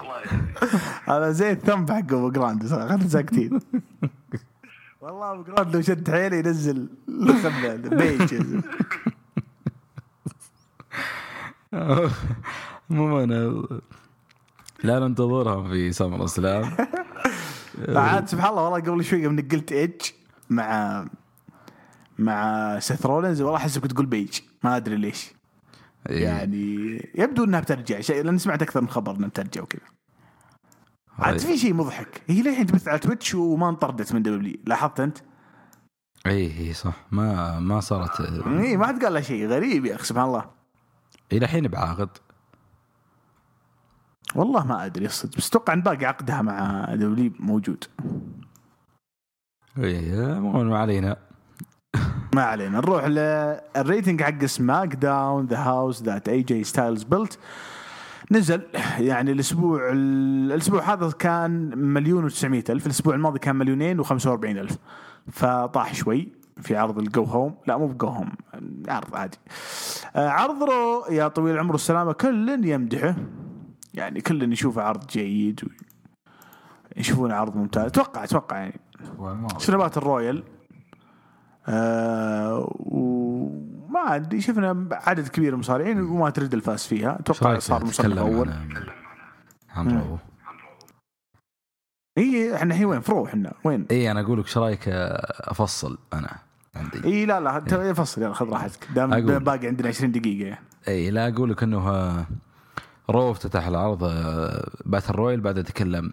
هذا زي الثمب حقه ابو جراند خلينا ساكتين والله أبو لو شد حيله ينزل خلنا بيج مو أنا لا ننتظرهم في سمر اسلام عاد سبحان الله والله قبل شوي يوم نقلت ايدج مع مع سيث رولينز والله احسك تقول بيج. ما أدري ليش. يعني يبدو إنها بترجع. شيء لأن سمعت أكثر من خبر إنها بترجع وكذا. عاد في شيء مضحك. هي للحين تبث على تويتش وما انطردت من دبليو لاحظت أنت؟ إي إي صح. ما ما صارت. إي ما حد قال لها شيء غريب يا أخي سبحان الله. إلى الحين بعقد والله ما أدري الصدق بس أتوقع إن باقي عقدها مع دبليو موجود. إي ما علينا. ما علينا. نروح لل rating حق سماك داون the house that AJ Styles built نزل يعني الأسبوع الأسبوع هذا كان مليون و900 ألف الأسبوع الماضي كان مليونين و45 ألف. فطاح شوي في عرض ال go home لا مو ب go home عرض عادي. آه، عرض رو يا طويل العمر والسلامة كل يمدحه. يعني كل يشوفه عرض جيد و- يشوفونه عرض ممتاز. أتوقع أتوقع يعني. شفنا battle royal؟ آه وما ادري شفنا عدد كبير من المصارعين وما ترد الفاس فيها. أتوقع صار مصنف تتكلم أول. عن- رو اي إحنا الحين وين؟ فرو إحنا. وين؟ إي أنا أقول لك إيش رايك أفصل أنا عندي. إي لا لا انت فصل يلا خذ راحتك. دام. باقي عندنا 20 دقيقة. يعني إي لا أقول لك إنه آه، رو افتتح العرض آه، battle royal بعد تكلم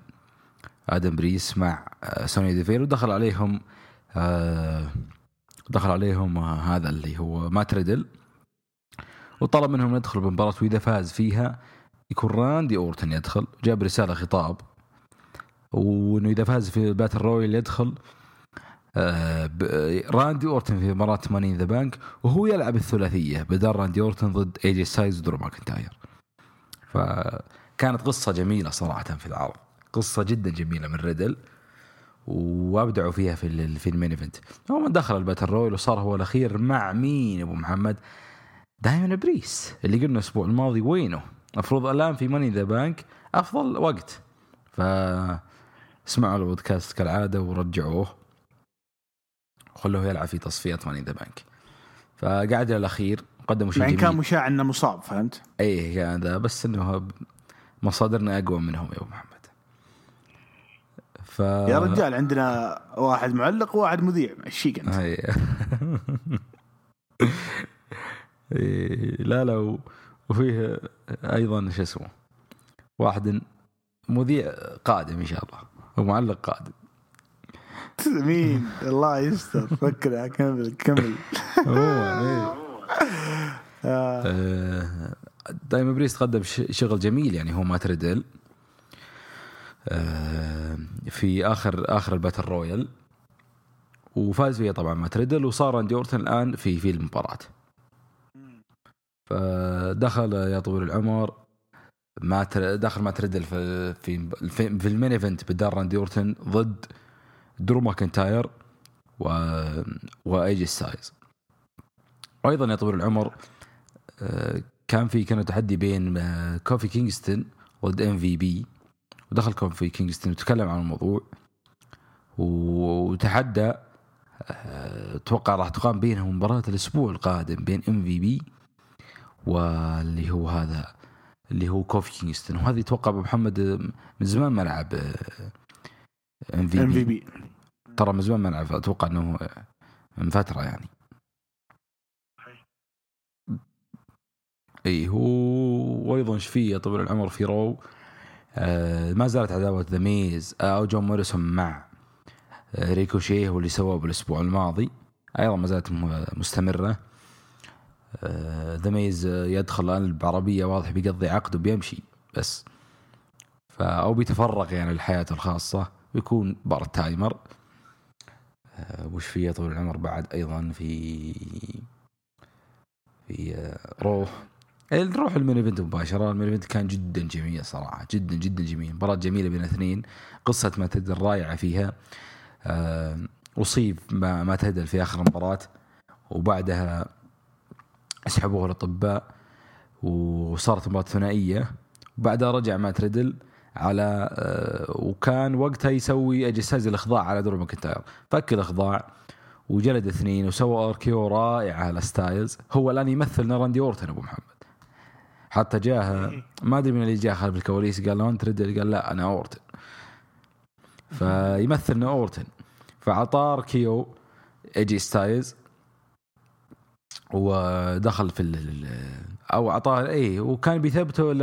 آدم بيرس مع آه، سوني ديفيل ودخل عليهم آه، دخل عليهم آه، هذا اللي هو مات ريدل. وطلب منهم يدخلوا بمباراة وإذا فاز فيها يكون راندي أورتن يدخل جاب رسالة خطاب. وإنه إذا فاز في battle royal يدخل آه، ب- راندي أورتن في مباراة Money in the Bank وهو يلعب الثلاثية بدل راندي أورتن ضد اي جي ستايلز ودرو ماكنتاير. فكانت قصة جميلة صراحة في العرض قصة جدا جميلة من ريدل. وأبدعوا فيها في في ال main event. هو دخل ال battle royal وصار هو الأخير مع مين أبو محمد؟ داميان بريست اللي قلنا الأسبوع الماضي وينه؟ المفروض الآن في Money in the Bank أفضل وقت. ف اسمعوا البودكاست كالعادة ورجعوه. خلوه يلعب في تصفيات Money in the Bank فالعرض الأخير قدموا شيء جميل كان مشاع إنه مصاب فهمت؟ اي كان ذا بس إنه مصادرنا أقوى منهم يا أبو محمد. يا رجال عندنا واحد معلق وواحد مذيع إيش انت؟ إيه، لا لا وفيه أيضا شو اسمه واحد مذيع قادم إن شاء الله ومعلق قادم مين؟ الله يستر فكر كمل كمل إيه. آه. آه، داميان بريست قدم شغل جميل يعني هو مات ريدل آه، في اخر آخر ال battle royal. وفاز فيها طبعا مات ريدل وصار راندي أورتن الآن في في المباراه فدخل يا طويل العمر ما تر- دخل مات ريدل في في في, ال main event بدال راندي أورتن ضد درو ماكنتاير و وإيجي ستايلز وأيضا يا طويل العمر آه، كان في كان تحدي بين آه، كوفي كينغستون ضد MVP ودخل كوفي كينغستون وتكلم عن الموضوع وتحدى آه، أتوقع راح تقام بينهم مباراة الأسبوع القادم بين MVP واللي هو هذا اللي هو كوفي كينغستون. وهذا يتوقع أبو محمد آه، من زمان ما لعب ام في في بي بي ترى من زمان ما لعب أتوقع إنه آه، من فترة يعني. اي هو وأيضا إيش فيه يا طويل العمر في Raw. آه ما زالت عداوة ذا ميز آه، أو جون موريسون مع آه ريكوشيه واللي سواه بالأسبوع الماضي. أيضا ما زالت م- مستمرة. آه ذا ميز آه، يدخل الآن بعربيه واضح بيقضي عقد وبيمشي بس. فا أو بيتفرغ يعني لحياته الخاصة بيكون part timer. آه وش في يا طويل العمر بعد أيضا في في آه، Raw إيه، نروح ال main event مباشرة. ال main event كان جدا جميل صراحة جدا جدا جميل. مباراة جميلة بين اثنين قصة مات ريدل رائعه فيها. آه، أصيب ما مات ريدل في آخر المباراة وبعدها اسحبوه الأطباء وصارت مباراة ثنائية. وبعدها رجع مات ريدل على آه، وكان وقتها يسوي اجساز الإخضاع على درو ماكنتاير. فك الإخضاع وجلد اثنين وسوى RKO رائع على ستايلز. هو الآن يمثل راندي أورتن أبو محمد. حتى جاه ما أدري من اللي جاه خلف الكواليس قال له أنت ريدل قال لا أنا أورتن. فيمثل إنه أورتن. فعطاه RKO إيجي ستايلز ودخل في ال- أو اعطاه اي وكان بيثبته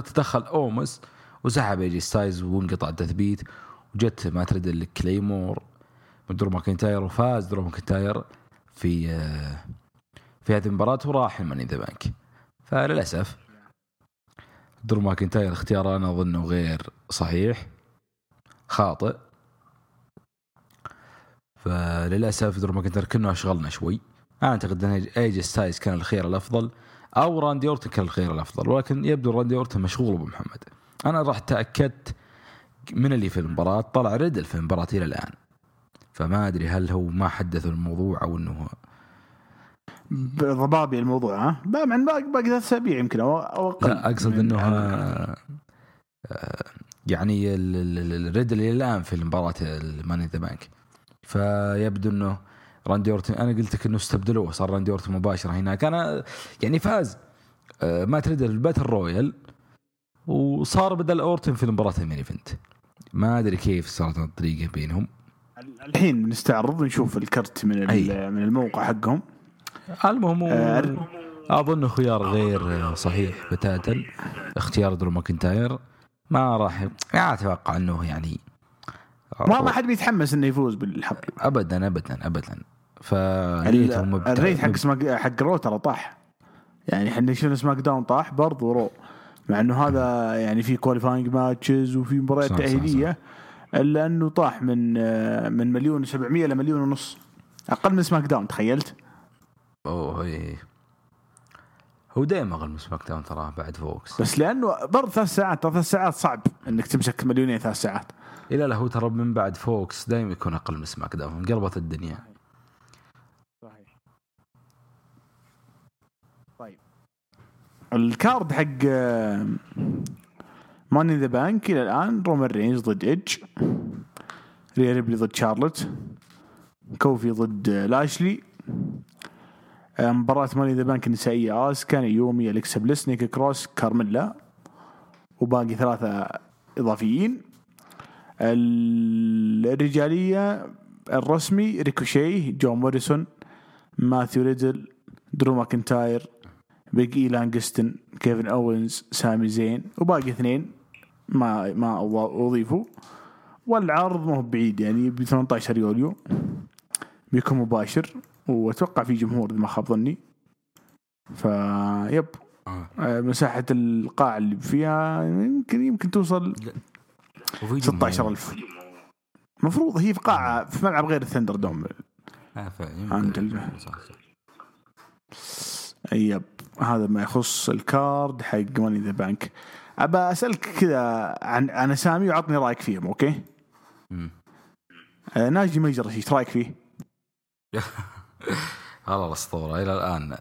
تدخل أومس وسحب إيجي ستايلز وانقطع التثبيت وجت مات ريدل claymore من درو ماكنتاير وفاز درو ماكنتاير في آه، في هذه المباراة وراح ال Money in the Bank. فللأسف درو ماكنتاير اختياره أنا أظنه غير صحيح. خاطئ. فللأسف درو ماكنتاير كنا أشغلنا شوي. أعتقد أن إيجي ستايلز كان الخيار الأفضل أو راندي أورتن كان الخيار الأفضل ولكن يبدو راندي أورتن مشغول أبو محمد. أنا راح تأكدت من اللي في المباراة طلع ريدل في المباراه إلى الآن. فما أدري هل هو ما حدثوا الموضوع أو إنه ضبابي الموضوع ها؟ من باقي باقي ثلاث أسابيع يمكن أو أقل. لا أقصد إنه آه، يعني إلى الآن في المباراة ال Money in the Bank. فيبدو إنه راندي أورتن أنا قلت لك إنه استبدلوه صار راندي أورتن مباشرة هناك. أنا يعني فاز آه، مات ريدل battle royal وصار بدل أورتن في مباراه ال main event. ما أدري كيف صارت الطريقة بينهم. الحين بنستعرض ونشوف ال card من. من الموقع حقهم. المهم آه، أظن خيار غير صحيح بتاتا. اختيار درو ماكنتاير. ما راح ما أتوقع إنه يعني ما ما حد بيتحمس إنه يفوز بالحق. ابدا ابدا ابدا. فنيتهم مبت- ال rate حق سماك حق Raw ترى طاح. يعني إحنا شفنا SmackDown طاح برضو Raw. مع إنه هذا يعني في qualifying matches وفي مباريات تأهيلية. إلا إنه طاح من آه، من مليون و700 إلى مليون ونص. أقل من SmackDown تخيلت؟ أوه اي هو دائما أغلى من سماك داون تراه بعد Fox. بس لأنه برضه ثلاث ساعات ثلاث ساعات صعب إنك تمسك مليونين ثلاث ساعات. إيه لا لا هو ترى من بعد Fox دائما يكون أقل من SmackDown انقلبت الدنيا. صحيح. طيب. ال card حق Money in the Bank إلى الآن رومان رينز ضد إيدج ريا ريبلي ضد شارلوت كوفي ضد آه، لاشلي. مباراة Money in the Bank النسائية. اسكا نيومي الكسا بليس نيكي كروس كارميلا. وباقي ثلاثة إضافيين. الرجالية الرسمي ريكوشي جون موريسون ماثيو ريدل درو ماكنتاير بيج إي لانجستن كيفن أوينز سامي زين وباقي اثنين ما ما أضيفوا. والعرض ما هو بعيد يعني ب 18 يوليو. بيكون مباشر. وأتوقع في جمهور اذا ما خاب ظني. فيب آه. آه، مساحة القاعة اللي فيها يمكن يمكن توصل وفي 16000 المفروض هي في قاعة في ملعب غير الثندر دوم. فعلا. صح. yep. هذا ما يخص ال card حق Money in the Bank. أبى أسألك كذا عن عن اسامي وعطني رأيك فيهم أوكي؟ آه ناجي مجرش إيش رأيك فيه؟ والله الأسطورة إلى الآن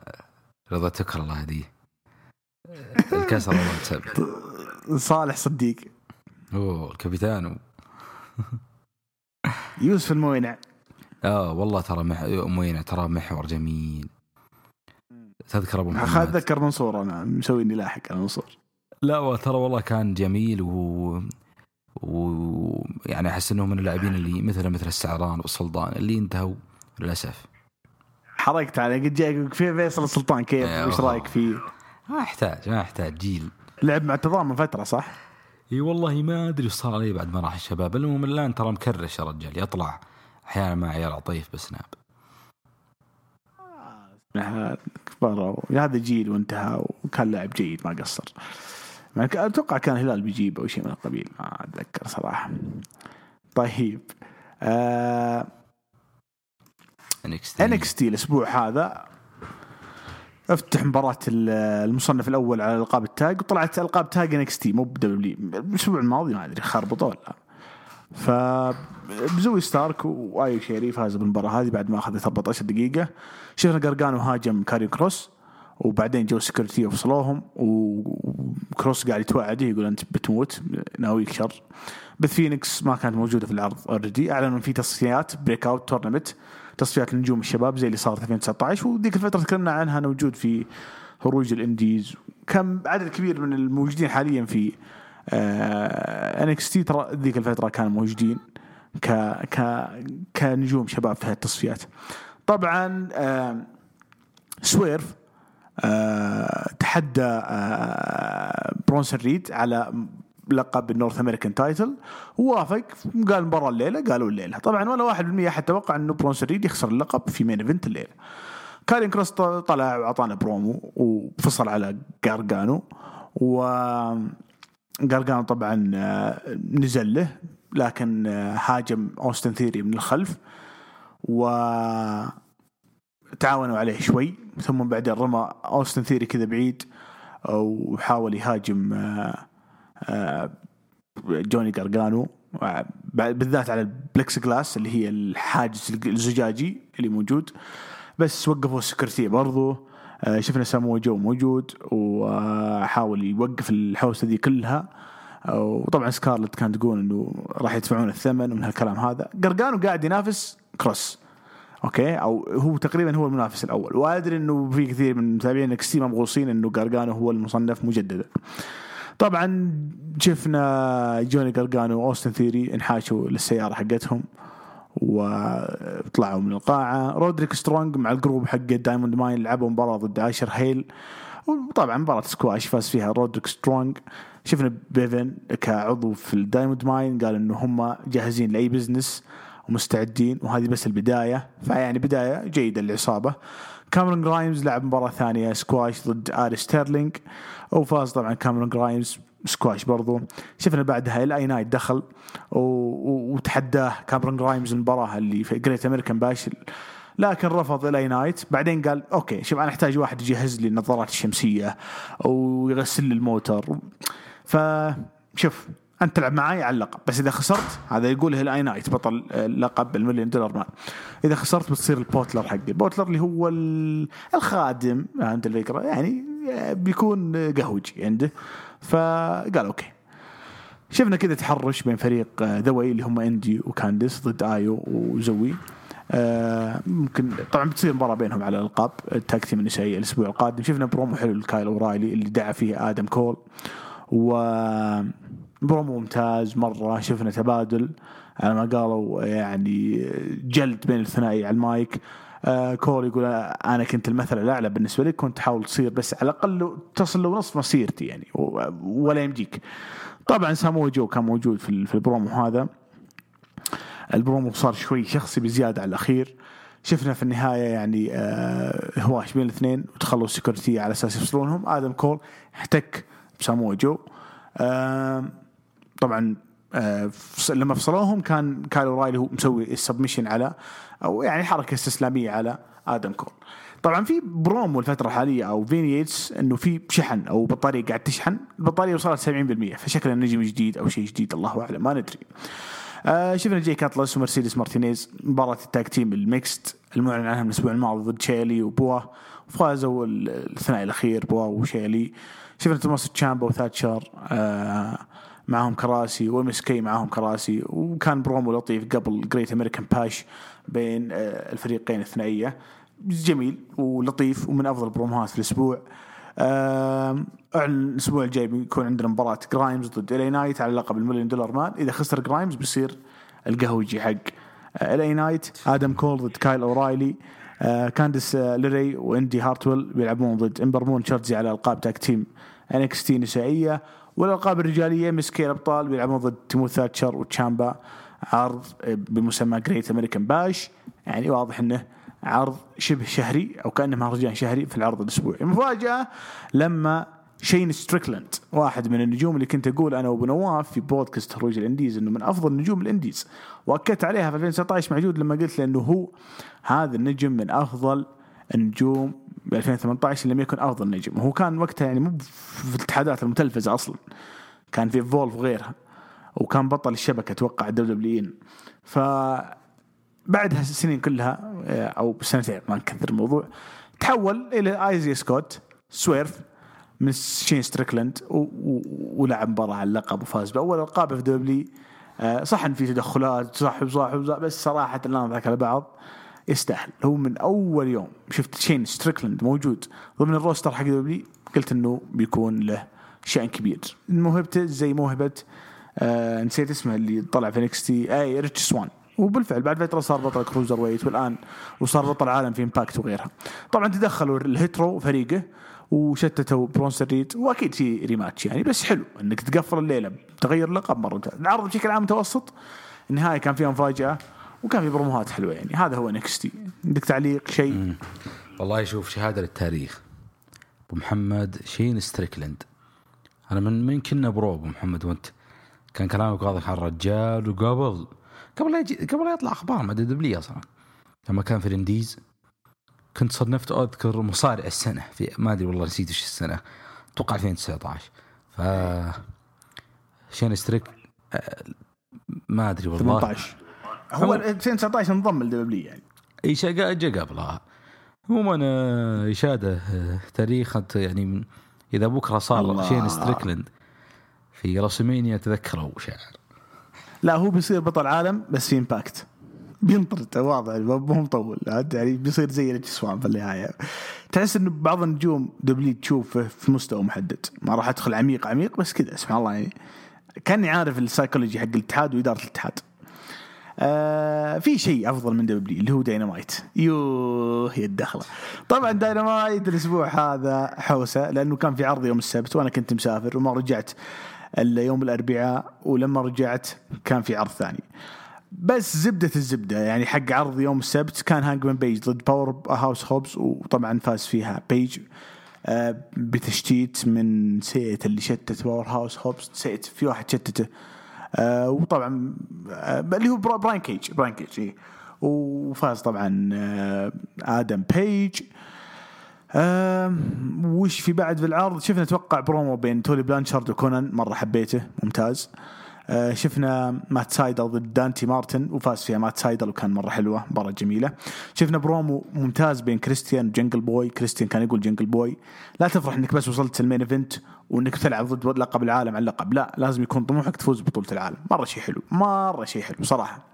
رضا تكره الله هديه الكسر والله السبت صالح صديق. أوه الكابيتانو يوسف الموينع. آه والله ترى مح... موينة ترى محور جميل. تذكر أبو محمد. أتذكر منصور أنا مسوي اني لاحق على منصور. لا ترى والله كان جميل و و يعني أحس انه من اللاعبين اللي مثل مثل السعران والسلطان اللي انتهوا للأسف. حركت عليه قد جاي في فيصل السلطان كيف. وش رأيك فيه؟ ما يحتاج ما يحتاج. جيل. لعب مع التضامن فترة صح؟ إي والله ما أدري وش صار عليه بعد ما راح الشباب. المهم الآن ترى مكرش يا رجال. يطلع أحيانا مع عيال عطيف بسناب. كبروا هذا جيل وانتهى وكان لاعب جيد ما قصر. أتوقع كان الهلال بيجيبه أو شيء من القبيل ما أتذكر صراحة. طيب آه NXT الأسبوع هذا. أفتح مباراة ال- المصنف الأول على ألقاب ال tag وطلعت ألقاب tag NXT مو WWE الأسبوع الماضي ما أدري خربطوا ولا ف بزوي ستارك وآيو شيري فاز بالمباراة هذه بعد ما أخذت 14 دقيقة. شفنا قرقانو هاجم كاريو كروس وبعدين جو security وفصلوهم وكروس قاعد يتوعده يقول أنت بتموت ناويك شر. بث فينيكس ما كانت موجودة في العرض already أعلنوا في تصفيات Breakout Tournament تصفيات لنجوم الشباب زي اللي صارت 2019 وذيك الفترة تكلمنا عنها أنا موجود في هروج ال Indies كم عدد كبير من الموجودين حاليا في NXT. ترى ذيك الفترة كانوا موجودين ك ك كنجوم شباب في هالتصفيات. طبعا آه سويرف آه تحدى آه ريد على لقب ال North American title ووافق قال مباراة الليلة قالوا الليلة. طبعا ولا واحد بالمية حتى توقع إنه برونسون ريد يخسر اللقب في main event الليلة. كارين كروس طلع وأعطانا برومو وفصل على قارقانو و قارقانو طبعا آه، نزل له لكن آه، هاجم أوستن ثيري من الخلف و تعاونوا عليه شوي ثم بعدين رمى أوستن ثيري كذا بعيد وحاول يهاجم آه، جوني قرقانو آه، بالذات على البلكس جلاس اللي هي الحاجز الزجاجي اللي موجود. بس وقفوا ال security برضو. آه، شفنا سامو جو موجود وحاول يوقف الحوسة دي كلها. آه، وطبعا سكارلت كانت تقول إنه راح يدفعون الثمن ومن هالكلام هذا. قرقانو قاعد ينافس كروس أوكي؟ أو هو تقريبا هو المنافس الأول. وأدري إنه في كثير من متابعين NXT مبغوصين إنه قرقانو هو المصنف مجددا. طبعا شفنا جوني قرقانو وأوستن ثيري انحاشوا للسيارة حقتهم وطلعوا من القاعة. رودريك سترونج مع ال group حق دايموند ماين لعبوا مباراة ضد عاشر هيل. وطبعا مباراة سكواش فاز فيها رودريك سترونج. شفنا بيفن كعضو في الدايموند ماين قال إنه هم جاهزين لأي business ومستعدين وهذه بس البداية. فيعني بداية جيدة للعصابة. كاميرون جرايمز لعب مباراة ثانية سكواش ضد آري ستيرلينج وفاز طبعا كاميرون جرايمز سكواش برضو. شفنا بعدها الاي نايت دخل. وتحداه كامرون جرايمز المباراة اللي في Great American Bash لكن رفض الاي نايت. بعدين قال أوكي شوف أنا أحتاج واحد يجهز لي النظارات الشمسية ويغسل لي الموتر. فشوف أنت تلعب معي على اللقب. بس إذا خسرت هذا يقوله الاي نايت بطل لقب ال Million Dollar Man إذا خسرت بتصير ال butler حقي. ال butler اللي هو الخادم فهمت الفكرة؟ يعني بيكون قهوجي عنده. فقال أوكي. شفنا كذا تحرش بين فريق The Way اللي هم إندي وكانديس ضد آيو وزوي. آه ممكن طبعا بتصير مباراة بينهم على الألقاب. ال tag team النسائيه الأسبوع القادم. شفنا برومو حلو لكايل أورايلي اللي دعا فيه آدم كول. و برومو ممتاز مرة شفنا تبادل على ما قالوا يعني جلد بين الثنائي على المايك. آه كول يقول أنا كنت المثل الأعلى بالنسبة لك كنت تحاول تصير بس على الأقل تصل لو نصف مسيرتي يعني ولا يمديك. طبعا سامو جو كان موجود في البرومو هذا. البرومو صار شوي شخصي بزيادة على الأخير. شفنا في النهاية يعني آه هواش بين الاثنين ودخلوا security على أساس يفصلونهم. آدم كول احتك بسامو جو. آه طبعا آه لما فصلوهم كان كايل أورايلي هو مسوي ال submission على أو يعني حركة استسلامية على آدم كول طبعا في برومو الفترة الحالية أو vignettes إنه في شحن أو بطارية قاعد تشحن البطارية وصلت 70% فشكل النجم جديد أو شيء جديد الله أعلم ما ندري. آه شفنا جاي كاتلس ومرسيدس مارتينيز مباراة ال tag team ال mixed المعلن عنها من الأسبوع الماضي ضد شيلي وبوا وفازوا الثنائي الأخير بوا وشيلي. شفنا توماس تشامبا وثاتشر آه معهم كراسي و MSK معهم كراسي وكان برومو لطيف قبل Great American Bash بين آه الفريقين الثنائية. جميل ولطيف ومن أفضل البروموهات في الأسبوع. أعلن الأسبوع الجاي بيكون عندنا مباراة جرايمز ضد الي نايت على لقب ال Million Dollar Man إذا خسر جرايمز بيصير القهوجي حق الي نايت آدم كول ضد كايل اورايلي كاندس ليري واندي هارتويل بيلعبون ضد امبر مون شارتزي على ألقاب tag team NXT نسائية. والألقاب الرجالية MSK الأبطال بيلعبون ضد تيموثي ثاتشر وتشامبا. عرض بمسمى Great American Bash يعني واضح إنه عرض شبه شهري أو كأنه مهرجان شهري في العرض الأسبوعي. المفاجأة لما شين ستريكلاند واحد من النجوم اللي كنت أقول أنا وأبو نواف في بودكاست هروج ال Indies إنه من أفضل نجوم ال Indies. وأكدت عليها في 2019 مع جود لما قلت له إنه هو هذا النجم من أفضل النجوم ب 2018 لم يكن افضل نجم وهو كان وقتها يعني مو في الاتحادات المتلفزة أصلا. كان في Evolve وغيرها. وكان بطل الشبكة أتوقع WWE ف بعدها السنين كلها أو سنتين ما نكثر الموضوع تحول إلى آيزي سكوت سويرف من شين ستريكلاند ولعب مباراة على اللقب وفاز بأول القاب في دبليو صح إن في تدخلات صاحب صاحب بس صراحة لا نضحك على بعض. يستاهل. هو من أول يوم شفت شين ستريكلاند موجود ضمن ال roster حق دبليو قلت إنه بيكون له شأن كبير. موهبته زي موهبة آه نسيت اسمه اللي طلع في NXT ريتش سوان. وبالفعل بعد فترة صار بطل cruiserweight والآن وصار بطل عالم في Impact وغيرها. طبعا تدخلوا ال Hit Row وفريقه وشتتوا برونسون ريد وأكيد في rematch يعني بس حلو إنك تقفل الليلة تغير لقب مرة. العرض بشكل عام متوسط النهاية كان فيها مفاجاه وكان في بروموهات حلوة يعني. هذا هو NXT عندك تعليق شيء؟ والله شوف شهاده للتاريخ. أبو محمد شين ستريكلند أنا من من كنا برو أبو محمد وأنت كان كلامك واضح عن الرجال وقبل قبل لا يجي قبل لا يطلع أخبار مع دبليو أصلا. لما كان في ال indies كنت صنفت أذكر مصارع السنة في ما أدري والله نسيت إيش السنة. أتوقع 2019 ف شين ستريك ما أدري والله. 18 هو 2019 انضم لدبليو يعني. إي شيء جا قبلها. عموما شهادة تاريخ يعني إذا بكرة صار الله. شين ستريكلند في WrestleMania تذكروا شاعر لا هو بيصير بطل عالم بس في Impact بينطرد واضح مو مطول يعني بيصير زي ريتش سوان في النهاية. تحس إنه بعض النجوم دبليو تشوفه في مستوى محدد. ما راح أدخل عميق عميق بس كذا سبحان الله يعني. كأني عارف السايكولوجي حق الاتحاد وإدارة الاتحاد. آه في شيء أفضل من دبليو اللي هو داينامايت. يوه هي الدخلة. طبعا داينامايت الأسبوع هذا حوسة لأنه كان في عرض يوم السبت وأنا كنت مسافر وما رجعت إلا يوم الأربعاء ولما رجعت كان في عرض ثاني. بس زبدة الزبدة يعني حق عرض يوم السبت كان هانجمان بيج ضد باور هاوس هوبز وطبعا فاز فيها بيج. آه، بتشتيت من سيت اللي شتت باور هاوس هوبس سيت في واحد شتته. آه، وطبعا آه، اللي هو برا- براين كيج براين كيج إيه. وفاز طبعا آه، آدم بيج. وش في بعد في العرض؟ شفنا أتوقع برومو بين تولي بلانشارد وكونان مرة حبيته ممتاز. شفنا مات سايدل ضد دانتي مارتن وفاز فيها مات سايدل وكان مرة حلوة مباراة جميلة. شفنا برومو ممتاز بين كريستيان وجنجل بوي كريستيان كان يقول جنجل بوي لا تفرح إنك بس وصلت ال main event وإنك تلعب ضد لقب العالم على اللقب. لا لازم يكون طموحك تفوز ببطوله العالم. مرة شيء حلو مرة شيء حلو صراحة.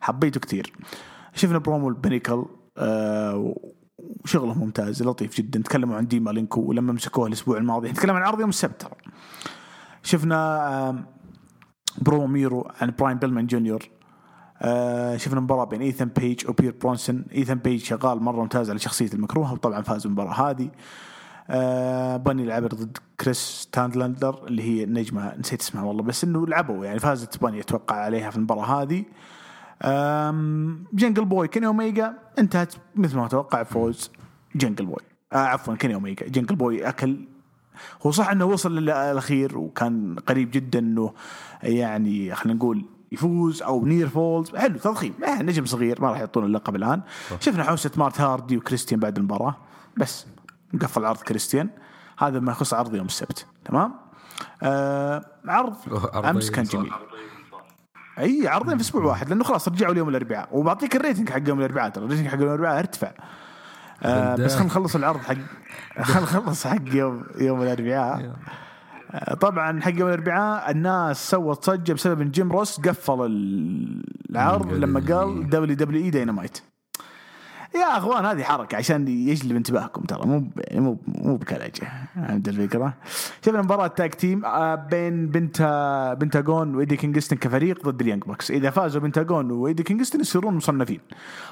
حبيته كثير شفنا promo ال Pinnacle آه وشغله ممتاز لطيف جدا. تكلموا عن دين مالينكو ولما مسكوه الأسبوع الماضي. نتكلم عن عرض يوم السبت. ترى شفنا آم، برو ميرو عن براين بيلمان جونيور. آه شفنا مباراة بين إيثان بيج وبير برونسون. إيثان بيج شغال مرة ممتاز على شخصية المكروهة وطبعا فاز بالمباراة هذه. آه بني العبر ضد كريس ستاتلاندر اللي هي النجمة نسيت اسمها والله بس إنه لعبوا يعني فازت بني أتوقع عليها في المباراة هذه. جنجل بوي كيني أوميجا انتهت مثل ما أتوقع بفوز جنجل بوي. آه عفوا كيني أوميجا. جنجل بوي أكل هو صح إنه وصل للاخير وكان قريب جدا إنه يعني خلينا نقول يفوز أو near falls حلو تضخيم. آه نجم صغير ما راح يعطون اللقب الآن. شفنا حوسة مات هاردي وكريستيان بعد المباراة بس. مقفل عرض كريستيان. هذا ما يخص عرض يوم السبت تمام؟ آه عرض أمس كان. جميل. أي عرضين في أسبوع واحد لأنه خلاص رجعوا اليوم الأربعاء وبعطيك ال rating حق يوم الأربعاء ترى ال rating حق يوم الأربعاء ارتفع. آه بس خلينا نخلص العرض حق خلينا نخلص حق يوم يوم الأربعاء. آه، طبعا حق يوم الأربعاء الناس سوت ضجة بسبب إن جيم روس قفل العرض لما قال WWE Dynamite يا أخوان هذه حركة عشان يجلب انتباهكم ترى مو مو مو بكلجه فهمت الفكرة؟ شفنا مباراة tag team آه، بين بنتا بنتاغون وإيدي كينغستون كفريق ضد ال Young Bucks. إذا فازوا بنتاغون وإيدي كينغستون يصيرون مصنفين.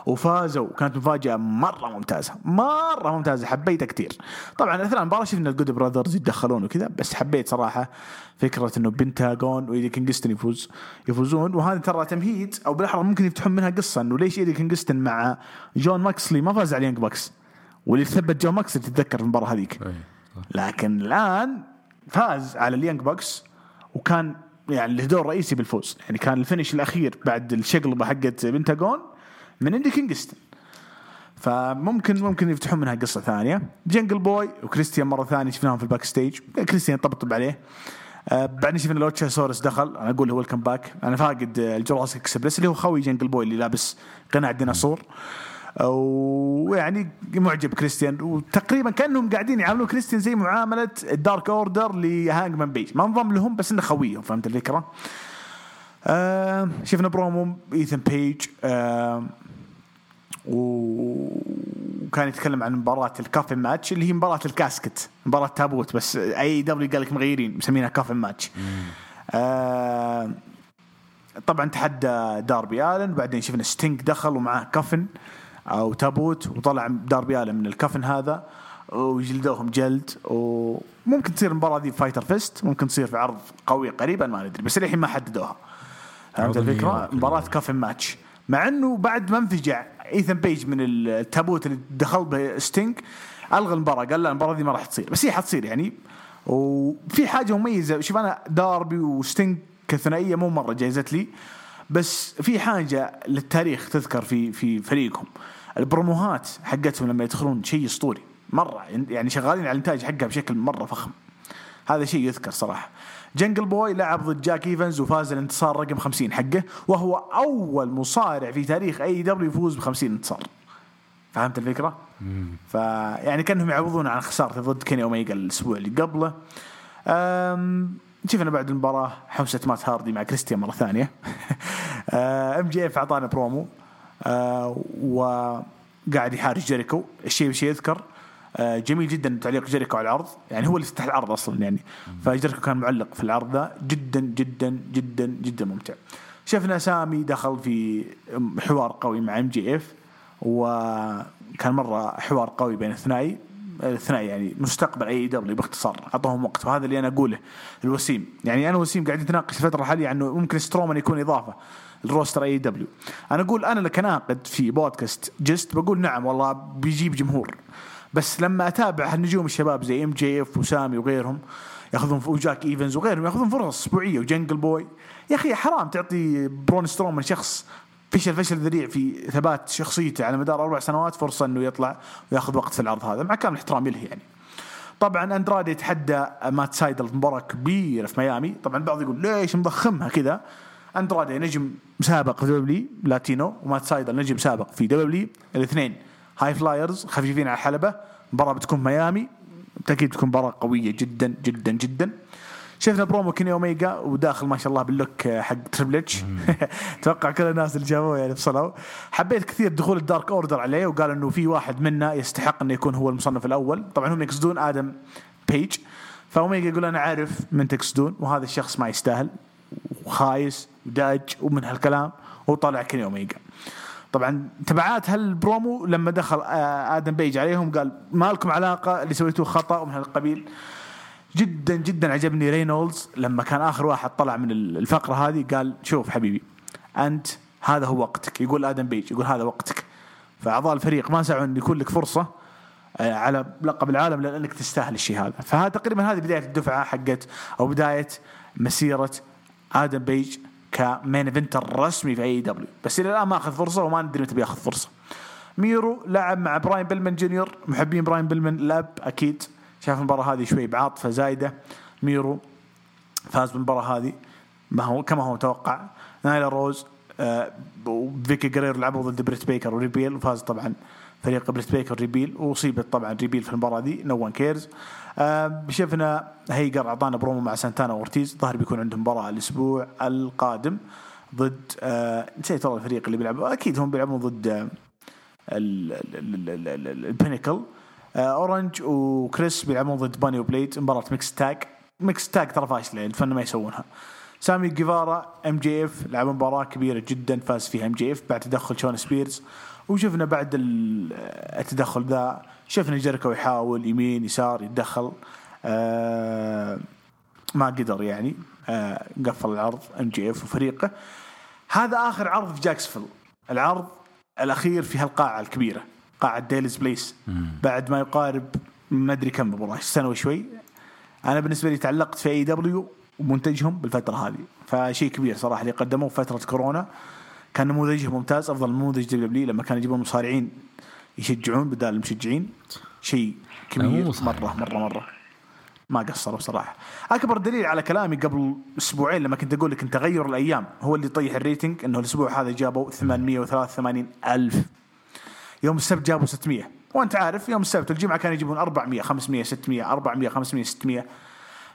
وفازوا كانت مفاجأة مرة ممتازة مرة ممتازة حبيتها كثير. طبعا أثناء المباراة شفنا ال Good Brothers يتدخلون وكذا بس حبيت صراحة فكرة إنه بنتاغون وإيدي كينغستون يفوز يفوزون. وهذه ترى تمهيد أو بالأحرى ممكن يفتحون منها قصة إنه ليش إيدي كينغستون مع جون موكسلي ما فاز على ال Young Bucks واللي ثبت جون موكسلي تتذكر المباراة هذيك. إيه،. لكن الآن فاز على ال Young Bucks وكان يعني له دور رئيسي بالفوز. يعني كان ال finish الأخير بعد الشقلبة حقت بنتاغون من إيدي كينغستون. فممكن ممكن يفتحون منها قصة ثانية. جنجل بوي وكريستيان مرة ثانية شفناهم في ال backstage كريستيان طبطب عليه. بعدين شفنا لوتشاسورس دخل. أنا أقول هو ال comeback. أنا فاقد آه، ال Jurassic Express اللي هو خوي جنجل بوي اللي لابس قناع ديناصور ويعني معجب كريستيان. وتقريبا كأنهم قاعدين يعاملون كريستيان زي معاملة ال Dark Order لهانجمان بيج ما انضم لهم بس إنه خويهم. فهمت الفكرة؟ آه شفنا برومو إيثن بيج. آه وكان يتكلم عن مباراة ال coffin match اللي هي مباراة ال casket مباراة تابوت بس AEW قال لك مغيرين مسمينها coffin match. آه طبعا تحدى داربي آلن بعدين شفنا ستينك دخل ومعاه كفن أو تابوت وطلع داربي آلن من الكفن هذا وجلدوهم جلد وممكن تصير المباراة دي فايتر فيست ممكن تصير في عرض قوي قريبا ما ندري بس الحين ما حددوها. فهمت الفكرة؟ مباراة coffin match. مع إنه بعد ما انفجع ايثن بيج من التابوت اللي دخل به ستينك ألغى المباراة قال لا المباراة دي ما راح تصير. بس هي حتصير يعني. وفي حاجة مميزة شوف أنا داربي وستينك كثنائية مو مرة جايزت لي بس في حاجة للتاريخ تذكر في في فريقهم. البروموهات حقتهم لما يدخلون شيء أسطوري مرة يعني شغالين على الإنتاج حقها بشكل مرة فخم. هذا شيء يذكر صراحة. جنجل بوي لعب ضد جاك ايفنز وفاز الانتصار رقم 50 حقه وهو أول مصارع في تاريخ AEW يفوز ب 50 انتصار. فهمت الفكرة؟ فيعني كأنهم يعوضون عن خسارته ضد كيني اوميجا الأسبوع اللي قبله. شفنا بعد المباراة حوسة مات هاردي مع كريستيان مرة ثانية. أم جي إف أعطانا برومو أه، وقاعد يحارش جيريكو. الشيء شيء يذكر. جميل جدا تعليق جيريكو على العرض يعني هو اللي فتح العرض أصلا يعني. فجيريكو كان معلق في العرض ذا جدا جدا جدا جدا ممتع. شفنا سامي دخل في حوار قوي مع ام جي اف وكان مرة حوار قوي بين الثنائي. الثنائي يعني مستقبل AEW باختصار. أعطوهم وقت. وهذا اللي أنا أقوله الوسيم. يعني أنا وسيم قاعد نتناقش الفترة الحالية عنه ممكن سترومان يكون إضافة ال roster AEW أنا أقول أنا كناقد في بودكاست جست بقول نعم والله بيجيب جمهور. بس لما أتابع النجوم الشباب زي إم جي إف وسامي وغيرهم يأخذون وجاك إيفنز وغيرهم يأخذون فرص أسبوعية وجنجل بوي. يا أخي حرام تعطي برون سترومان شخص فشل فشل ذريع في ثبات شخصيته على مدار أربع سنوات فرصة إنه يطلع ويأخذ وقت في العرض هذا مع كامل احترامي له يعني. طبعا اندرادي يتحدى مات سايدل مباراة كبيرة في ميامي. طبعا البعض يقول ليش مضخمها كذا؟ اندرادي نجم سابق في WWE لاتينو ومات سايدل نجم سابق في WWE الاثنين. high flyers خفيفين على الحلبه مباراة بتكون ميامي. بالتأكيد بتكون مباراة قوية جدا جدا جدا. شفنا برومو كيني أوميجا وداخل ما شاء الله بال look حق تريبل اتش أتوقع كل الناس اللي جابوه يعني فصلوا حبيت كثير دخول الدارك أوردر عليه وقال إنه في واحد منا يستحق إنه يكون هو المصنف الأول. طبعا هم يقصدون آدم بيج. فأوميجا يقول أنا عارف من تقصدون وهذا الشخص ما يستاهل. وخايس وداج ومن هالكلام وطلع كيني أوميجا. طبعا تبعات هالبرومو لما دخل آه، آدم بيج عليهم قال ما لكم علاقة اللي سويتوه خطأ ومن هالقبيل. جدا جدا عجبني رينولدز لما كان آخر واحد طلع من الفقرة هذه قال شوف حبيبي أنت هذا هو وقتك. يقول آدم بيج يقول هذا وقتك. فأعضاء الفريق ما سعوا ان يكون لك فرصة آه، على لقب العالم لأنك تستاهل الشيء هذا. فهذا تقريبا هذه بداية الدفعة حقت أو بداية مسيرة آدم بيج. ك main eventer رسمي في AEW بس إلى الآن ما أخذ فرصة وما ندري متى بيأخذ فرصة. ميرو لعب مع براين بيلمن جونيور. محبين براين بيلمن لاب أكيد. شاف المباراة هذه شوي بعاطفة زايدة. ميرو فاز بالمباراة هذه. ما هو كما هو متوقع. نايلا روز آه وفيكي جرير لعبوا ضد بريت بيكر وريبيل. وفاز طبعا فريق بريت بيكر ريبيل. وأصيبت طبعا ريبيل في المباراة دي no one cares شفنا هيجر اعطانا برومو مع سانتانا وأورتيز. ظهر بيكون عندهم مباراة الأسبوع القادم ضد آه نسيت والله الفريق اللي بيلعبوا أكيد هم بيلعبون ضد آه البينيكل. آه أورنج وكريس بيلعبون ضد باني وبليد مباراة mixed tag mixed tag ترى فاشلة الفن ما يسوونها. سامي جيفارا إم جي إف لعبوا مباراة كبيرة جدا فاز فيها إم جي إف بعد تدخل شون سبيرز. وشفنا بعد التدخل ذا شفنا جيريكو يحاول يمين يسار يتدخل. آه ما قدر يعني. آه قفل العرض إم جي إف وفريقه. هذا آخر عرض في جاكسفيل. العرض الأخير في هالقاعة الكبيرة قاعة ديليز بليس. بعد ما يقارب ما أدري كم مباراه سنة وشوي. أنا بالنسبة لي تعلقت في AEW ومنتجهم بالفترة هذه. فشيء كبير صراحة اللي قدموه في فترة كورونا. كان نموذجهم ممتاز أفضل نموذج WWE لما كانوا يجيبون مصارعين يشجعون بدال المشجعين شيء كبير. مرة مرة مرة. ما قصروا صراحة أكبر دليل على كلامي قبل أسبوعين لما كنت أقول لك إن تغير الأيام هو اللي يطيح الريتنج إنه الأسبوع هذا جابوا 883 ألف. يوم السبت جابوا 600 وأنت عارف يوم السبت والجمعه كانوا يجيبون 400 500 600 400 500 600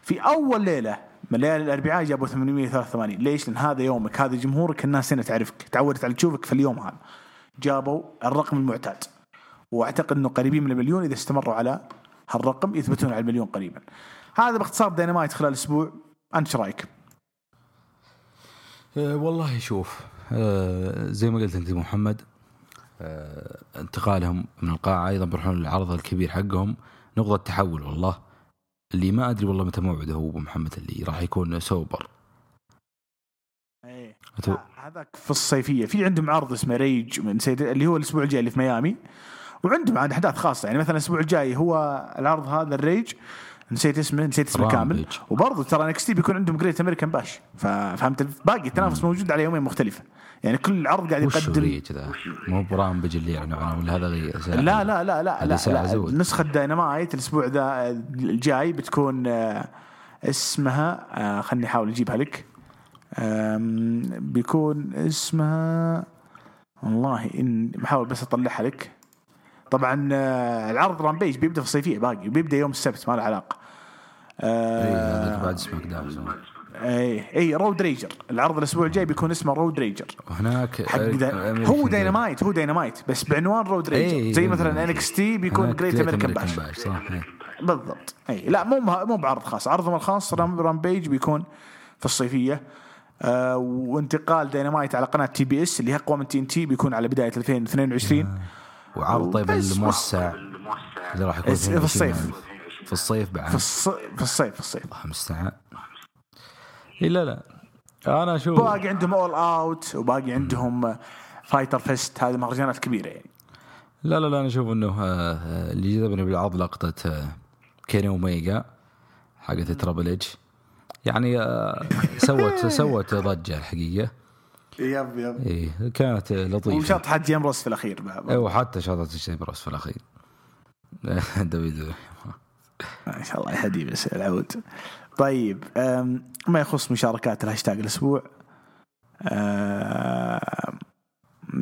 في أول ليلة من ليالي الأربعاء جابوا 883 ليش؟ لأن هذا يومك هذا جمهورك الناس هنا تعرفك تعودت على تشوفك في اليوم هذا. جابوا الرقم المعتاد. وأعتقد إنه قريبين من المليون إذا استمروا على هالرقم يثبتون على المليون قريبا. هذا باختصار دينامايت خلال أسبوع. أنت إيش رأيك؟ أه والله شوف أه زي ما قلت أنت محمد أه انتقالهم من القاعة أيضا بيروحون العرض الكبير حقهم. نقطة تحول والله. اللي ما أدري والله متى موعده هو أبو محمد اللي راح يكون سوبر إيه. هذاك في الصيفية. في عندهم عرض اسمه ريج من سيد اللي هو الأسبوع الجاي اللي في ميامي. وعندهم عاد أحداث خاصة. يعني مثلا الأسبوع الجاي هو العرض هذا الريج. نسيت اسمه نسيت اسمه كامل. وبرضه ترى NXT بيكون عندهم جريت امريكان باش فهمت؟ باقي التنافس موجود على يومين مختلفة. يعني كل عرض قاعد يقدم كذا؟ مو برامبيج اللي يعني ولا هذا غير لا لا لا لا لا, لا. نسخة داينامايت الأسبوع ذا الجاي بتكون اسمها آه، خلني أحاول أجيبها لك. بيكون اسمها والله إن بحاول بس أطلعها لك. طبعا آه، العرض رامبيج بيبدأ في الصيفية باقي وبيبدأ يوم السبت ما له علاقة. اي بعد سماك داون اي اي رود ريجر العرض الأسبوع الجاي بيكون اسمه رود ريجر وهناك حق دا هو داينامايت هو داينامايت بس بعنوان رود ريجر أي زي مثلا NXT بيكون جريت امريكان باش صح بالضبط اي لا مو مو بعرض خاص. عرضهم الخاص Rampage بيكون في الصيفية. آه وانتقال داينامايت على قناة TBS اللي هي أقوى من TNT بيكون على بداية 2022 آه. وعرض طيب الموسع. اللي راح يكون في الصيف. في الصيف بعد. في, الص... في الصيف في الصيف. الله المستعان اي لا لا. أنا أشوف باقي عندهم All Out وباقي عندهم Fyter Fest هذه مهرجانات كبيرة يعني. لا لا لا أنا أشوف إنه آه، آه، اللي جذبني بالعرض لقطة آه، كيني اوميجا حقت ترابل اتش يعني آه، سوت سوت ضجة الحقيقة. يب يب. إيه كانت آه، لطيفة. وشاط حد جيمروس في الأخير بعد. أيوه حتى شاطت الشيبرس في الأخير. دبليو ما شاء الله يهدي بس العود. طيب ما يخص مشاركات الهاشتاج الأسبوع.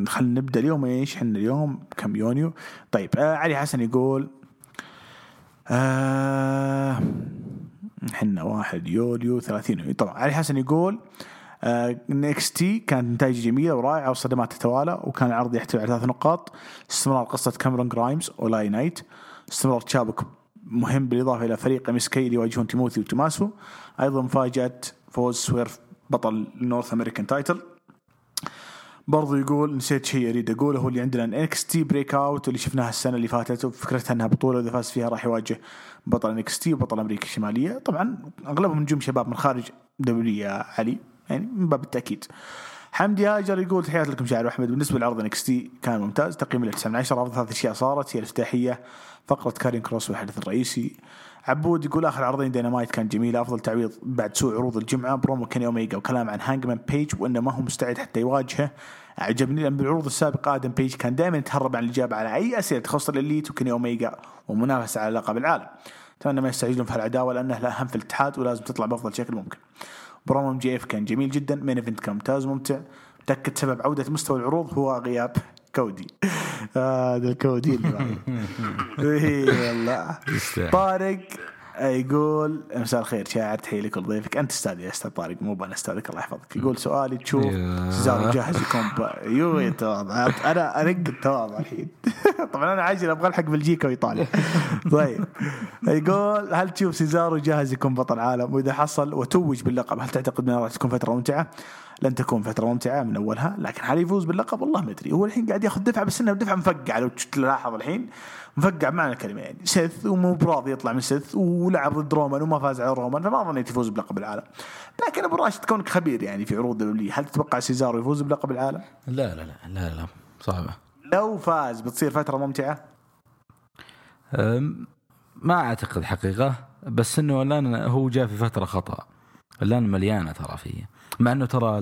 خلينا نبدأ اليوم إيش إحنا اليوم؟ كم يونيو؟ طيب آه علي حسن يقول آه إحنا واحد يوليو 30 يونيو طبعا علي حسن يقول NXT كانت نتائج جميلة ورائعة والصدمات تتوالى وكان العرض يحتوي على ثلاث نقاط. استمرار قصة كاميرون جرايمز إل اي نايت استمرار تشابك مهم بالإضافة إلى فريق MSK اللي يواجهون تيموثي وتوماسو. أيضا مفاجاه فوز سويرف بطل North American title برضو يقول نسيت شيء أريد أقوله هو اللي عندنا NXT Breakout اللي شفناها السنة اللي فاتت وفكرتها أنها بطولة إذا فاز فيها راح يواجه بطل NXT وبطل أمريكا الشمالية. طبعا أغلبهم نجوم شباب من خارج يا علي. يعني من باب التأكيد. حمدي هاجر يقول تحياتي لكم شاعر أحمد. بالنسبة لعرض NXT كان ممتاز تقييم له 9 من 10 أفضل ثلاث أشياء صارت هي الافتتاحية فقرة كاريون كروس والحدث الرئيسي. عبود يقول آخر عرضين دينامايت كان جميل أفضل تعويض بعد سوء عروض الجمعة برومو كيني اوميجا وكلام عن هانجمان بيج وأنه ما هو مستعد حتى يواجهه. عجبني لأن بالعروض السابقة آدم بيج كان دائما يتهرب عن الإجابة على أي أسئلة تخص ال Elite وكيني اوميجا ومنافسة على لقب العالم. أتمنى ما يستعجلون في هالعداوة لأنه لا في الاتحاد ولازم تطلع بأفضل شكل ممكن. promo MJF كان جميل جدا. main event كان ممتاز وممتع متاكد سبب عودة مستوى العروض هو غياب كودي. هذا الكودي اللي. إيه والله. طارق. يقول مساء الخير شاعر تحية لك ولضيفك أنت أستاذ يا أستاذ طارق مو أنا أستاذك الله يحفظك. يقول سؤالي تشوف. سيزارو جاهز يكون يو التواضع أنا ارق التواضع الحين. طبعا أنا عاجل أبغى ألحق بلجيكا وإيطاليا. طيب. يقول هل تشوف سيزارو جاهز يكون بطل عالم وإذا حصل وتوج باللقب هل تعتقد انها راح تكون فترة ممتعة؟ لن تكون فترة ممتعة من أولها لكن هل يفوز باللقب؟ والله ما أدري. هو الحين قاعد ياخذ دفعة بس انها دفعة مفقعة. لو تلاحظ الحين مفقع معنى الكلمة يعني. سيث ومو براضي يطلع من سيث ولعب ضد رومان وما فاز على رومان فما ظنيت يفوز بلقب العالم. لكن أبو راشد كونك خبير يعني في عروض دوليه هل تتوقع سيزارو يفوز بلقب العالم؟ لا لا لا لا لا صعبة. لو فاز بتصير فترة ممتعة؟ ما أعتقد حقيقة بس إنه الآن هو جاء في فترة خطأ. الآن مليانة ترى فيه. مع انه ترى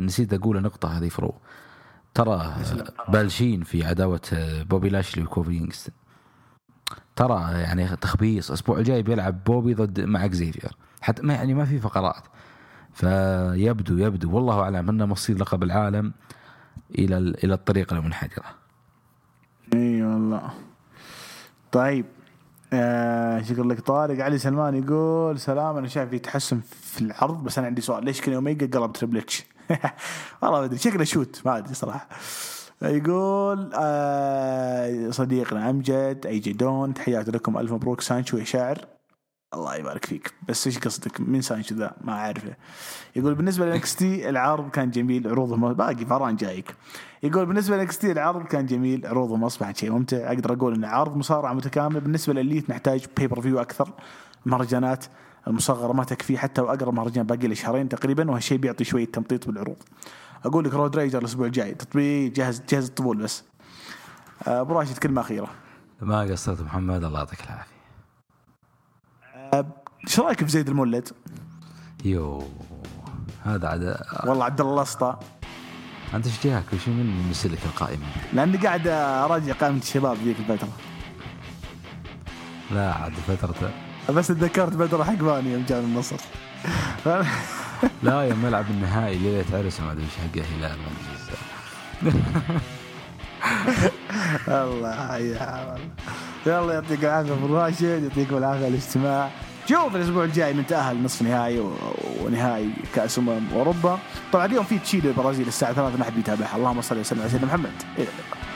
نسيت أقول نقطه هذه فرو. ترى بالشين في عداوة بوبي لاشلي وكوفي كينغستون ترى يعني تخبيص الأسبوع الجاي بيلعب بوبي ضد مع إكزيفير. حتى ما يعني ما في فقرات. فيبدو يبدو والله أعلم أنه مصير لقب العالم إلى ال- إلى الطريق المنحدرة. إي والله. طيب. شكرا لك؟ طارق علي سلمان يقول سلام أنا شايف في تحسن في العرض بس أنا عندي سؤال ليش كان اوميجا قلب Triple H؟ والله ما أدري شكله shoot ما أدري صراحة. يقول آه صديقنا أمجد اي جدون تحياتي لكم ألف مبروك سانشو يا شاعر. الله يبارك فيك. بس إيش قصدك؟ من سانشو ذا؟ ما اعرفه يقول بالنسبة لل NXT العرض كان جميل عروضهم باقي فران جايك. يقول بالنسبة لل NXT العرض كان جميل عروضهم أصبحت شيء ممتع. أقدر أقول إن عرض مصارعة متكامل بالنسبة لل Elite نحتاج pay-per-view أكثر مهرجانات المصغرة ما تكفي حتى وأقرب مهرجان باقي له شهرين تقريبا وهالشيء بيعطي شوية تمطيط بالعروض. أقول لك Road Rager الأسبوع الجاي. تطبيق جهز جهز الطبول بس. أبو راشد كلمة أخيرة. ما قصرت محمد الله يعطيك العافية. إيش رأيك في زيد المولد؟ يو هذا عاد والله عبد الله الاسطى أنت إيش جاك وش من مرسل لك القائمه؟ لأني قاعد أراجع قائمة الشباب ذيك الفترة لا عاد فترة بس تذكرت بدر حقباني يوم جاء من النصر لا يوم يلعب النهائي ليلة عرس ما أدري إيش حقه هلال ما أدري. الله يا والله. يلا يعطيك العافية أبو راشد يعطيكم العافية على الاستماع. شوف الأسبوع الجاي نتاهل نصف نهائي ونهائي كأس أمم أوروبا. طبعا اليوم في تشيلي البرازيل الساعة 3 ما حد بيتابعها. اللهم صل وسلم على سيدنا محمد. إلى اللقاء.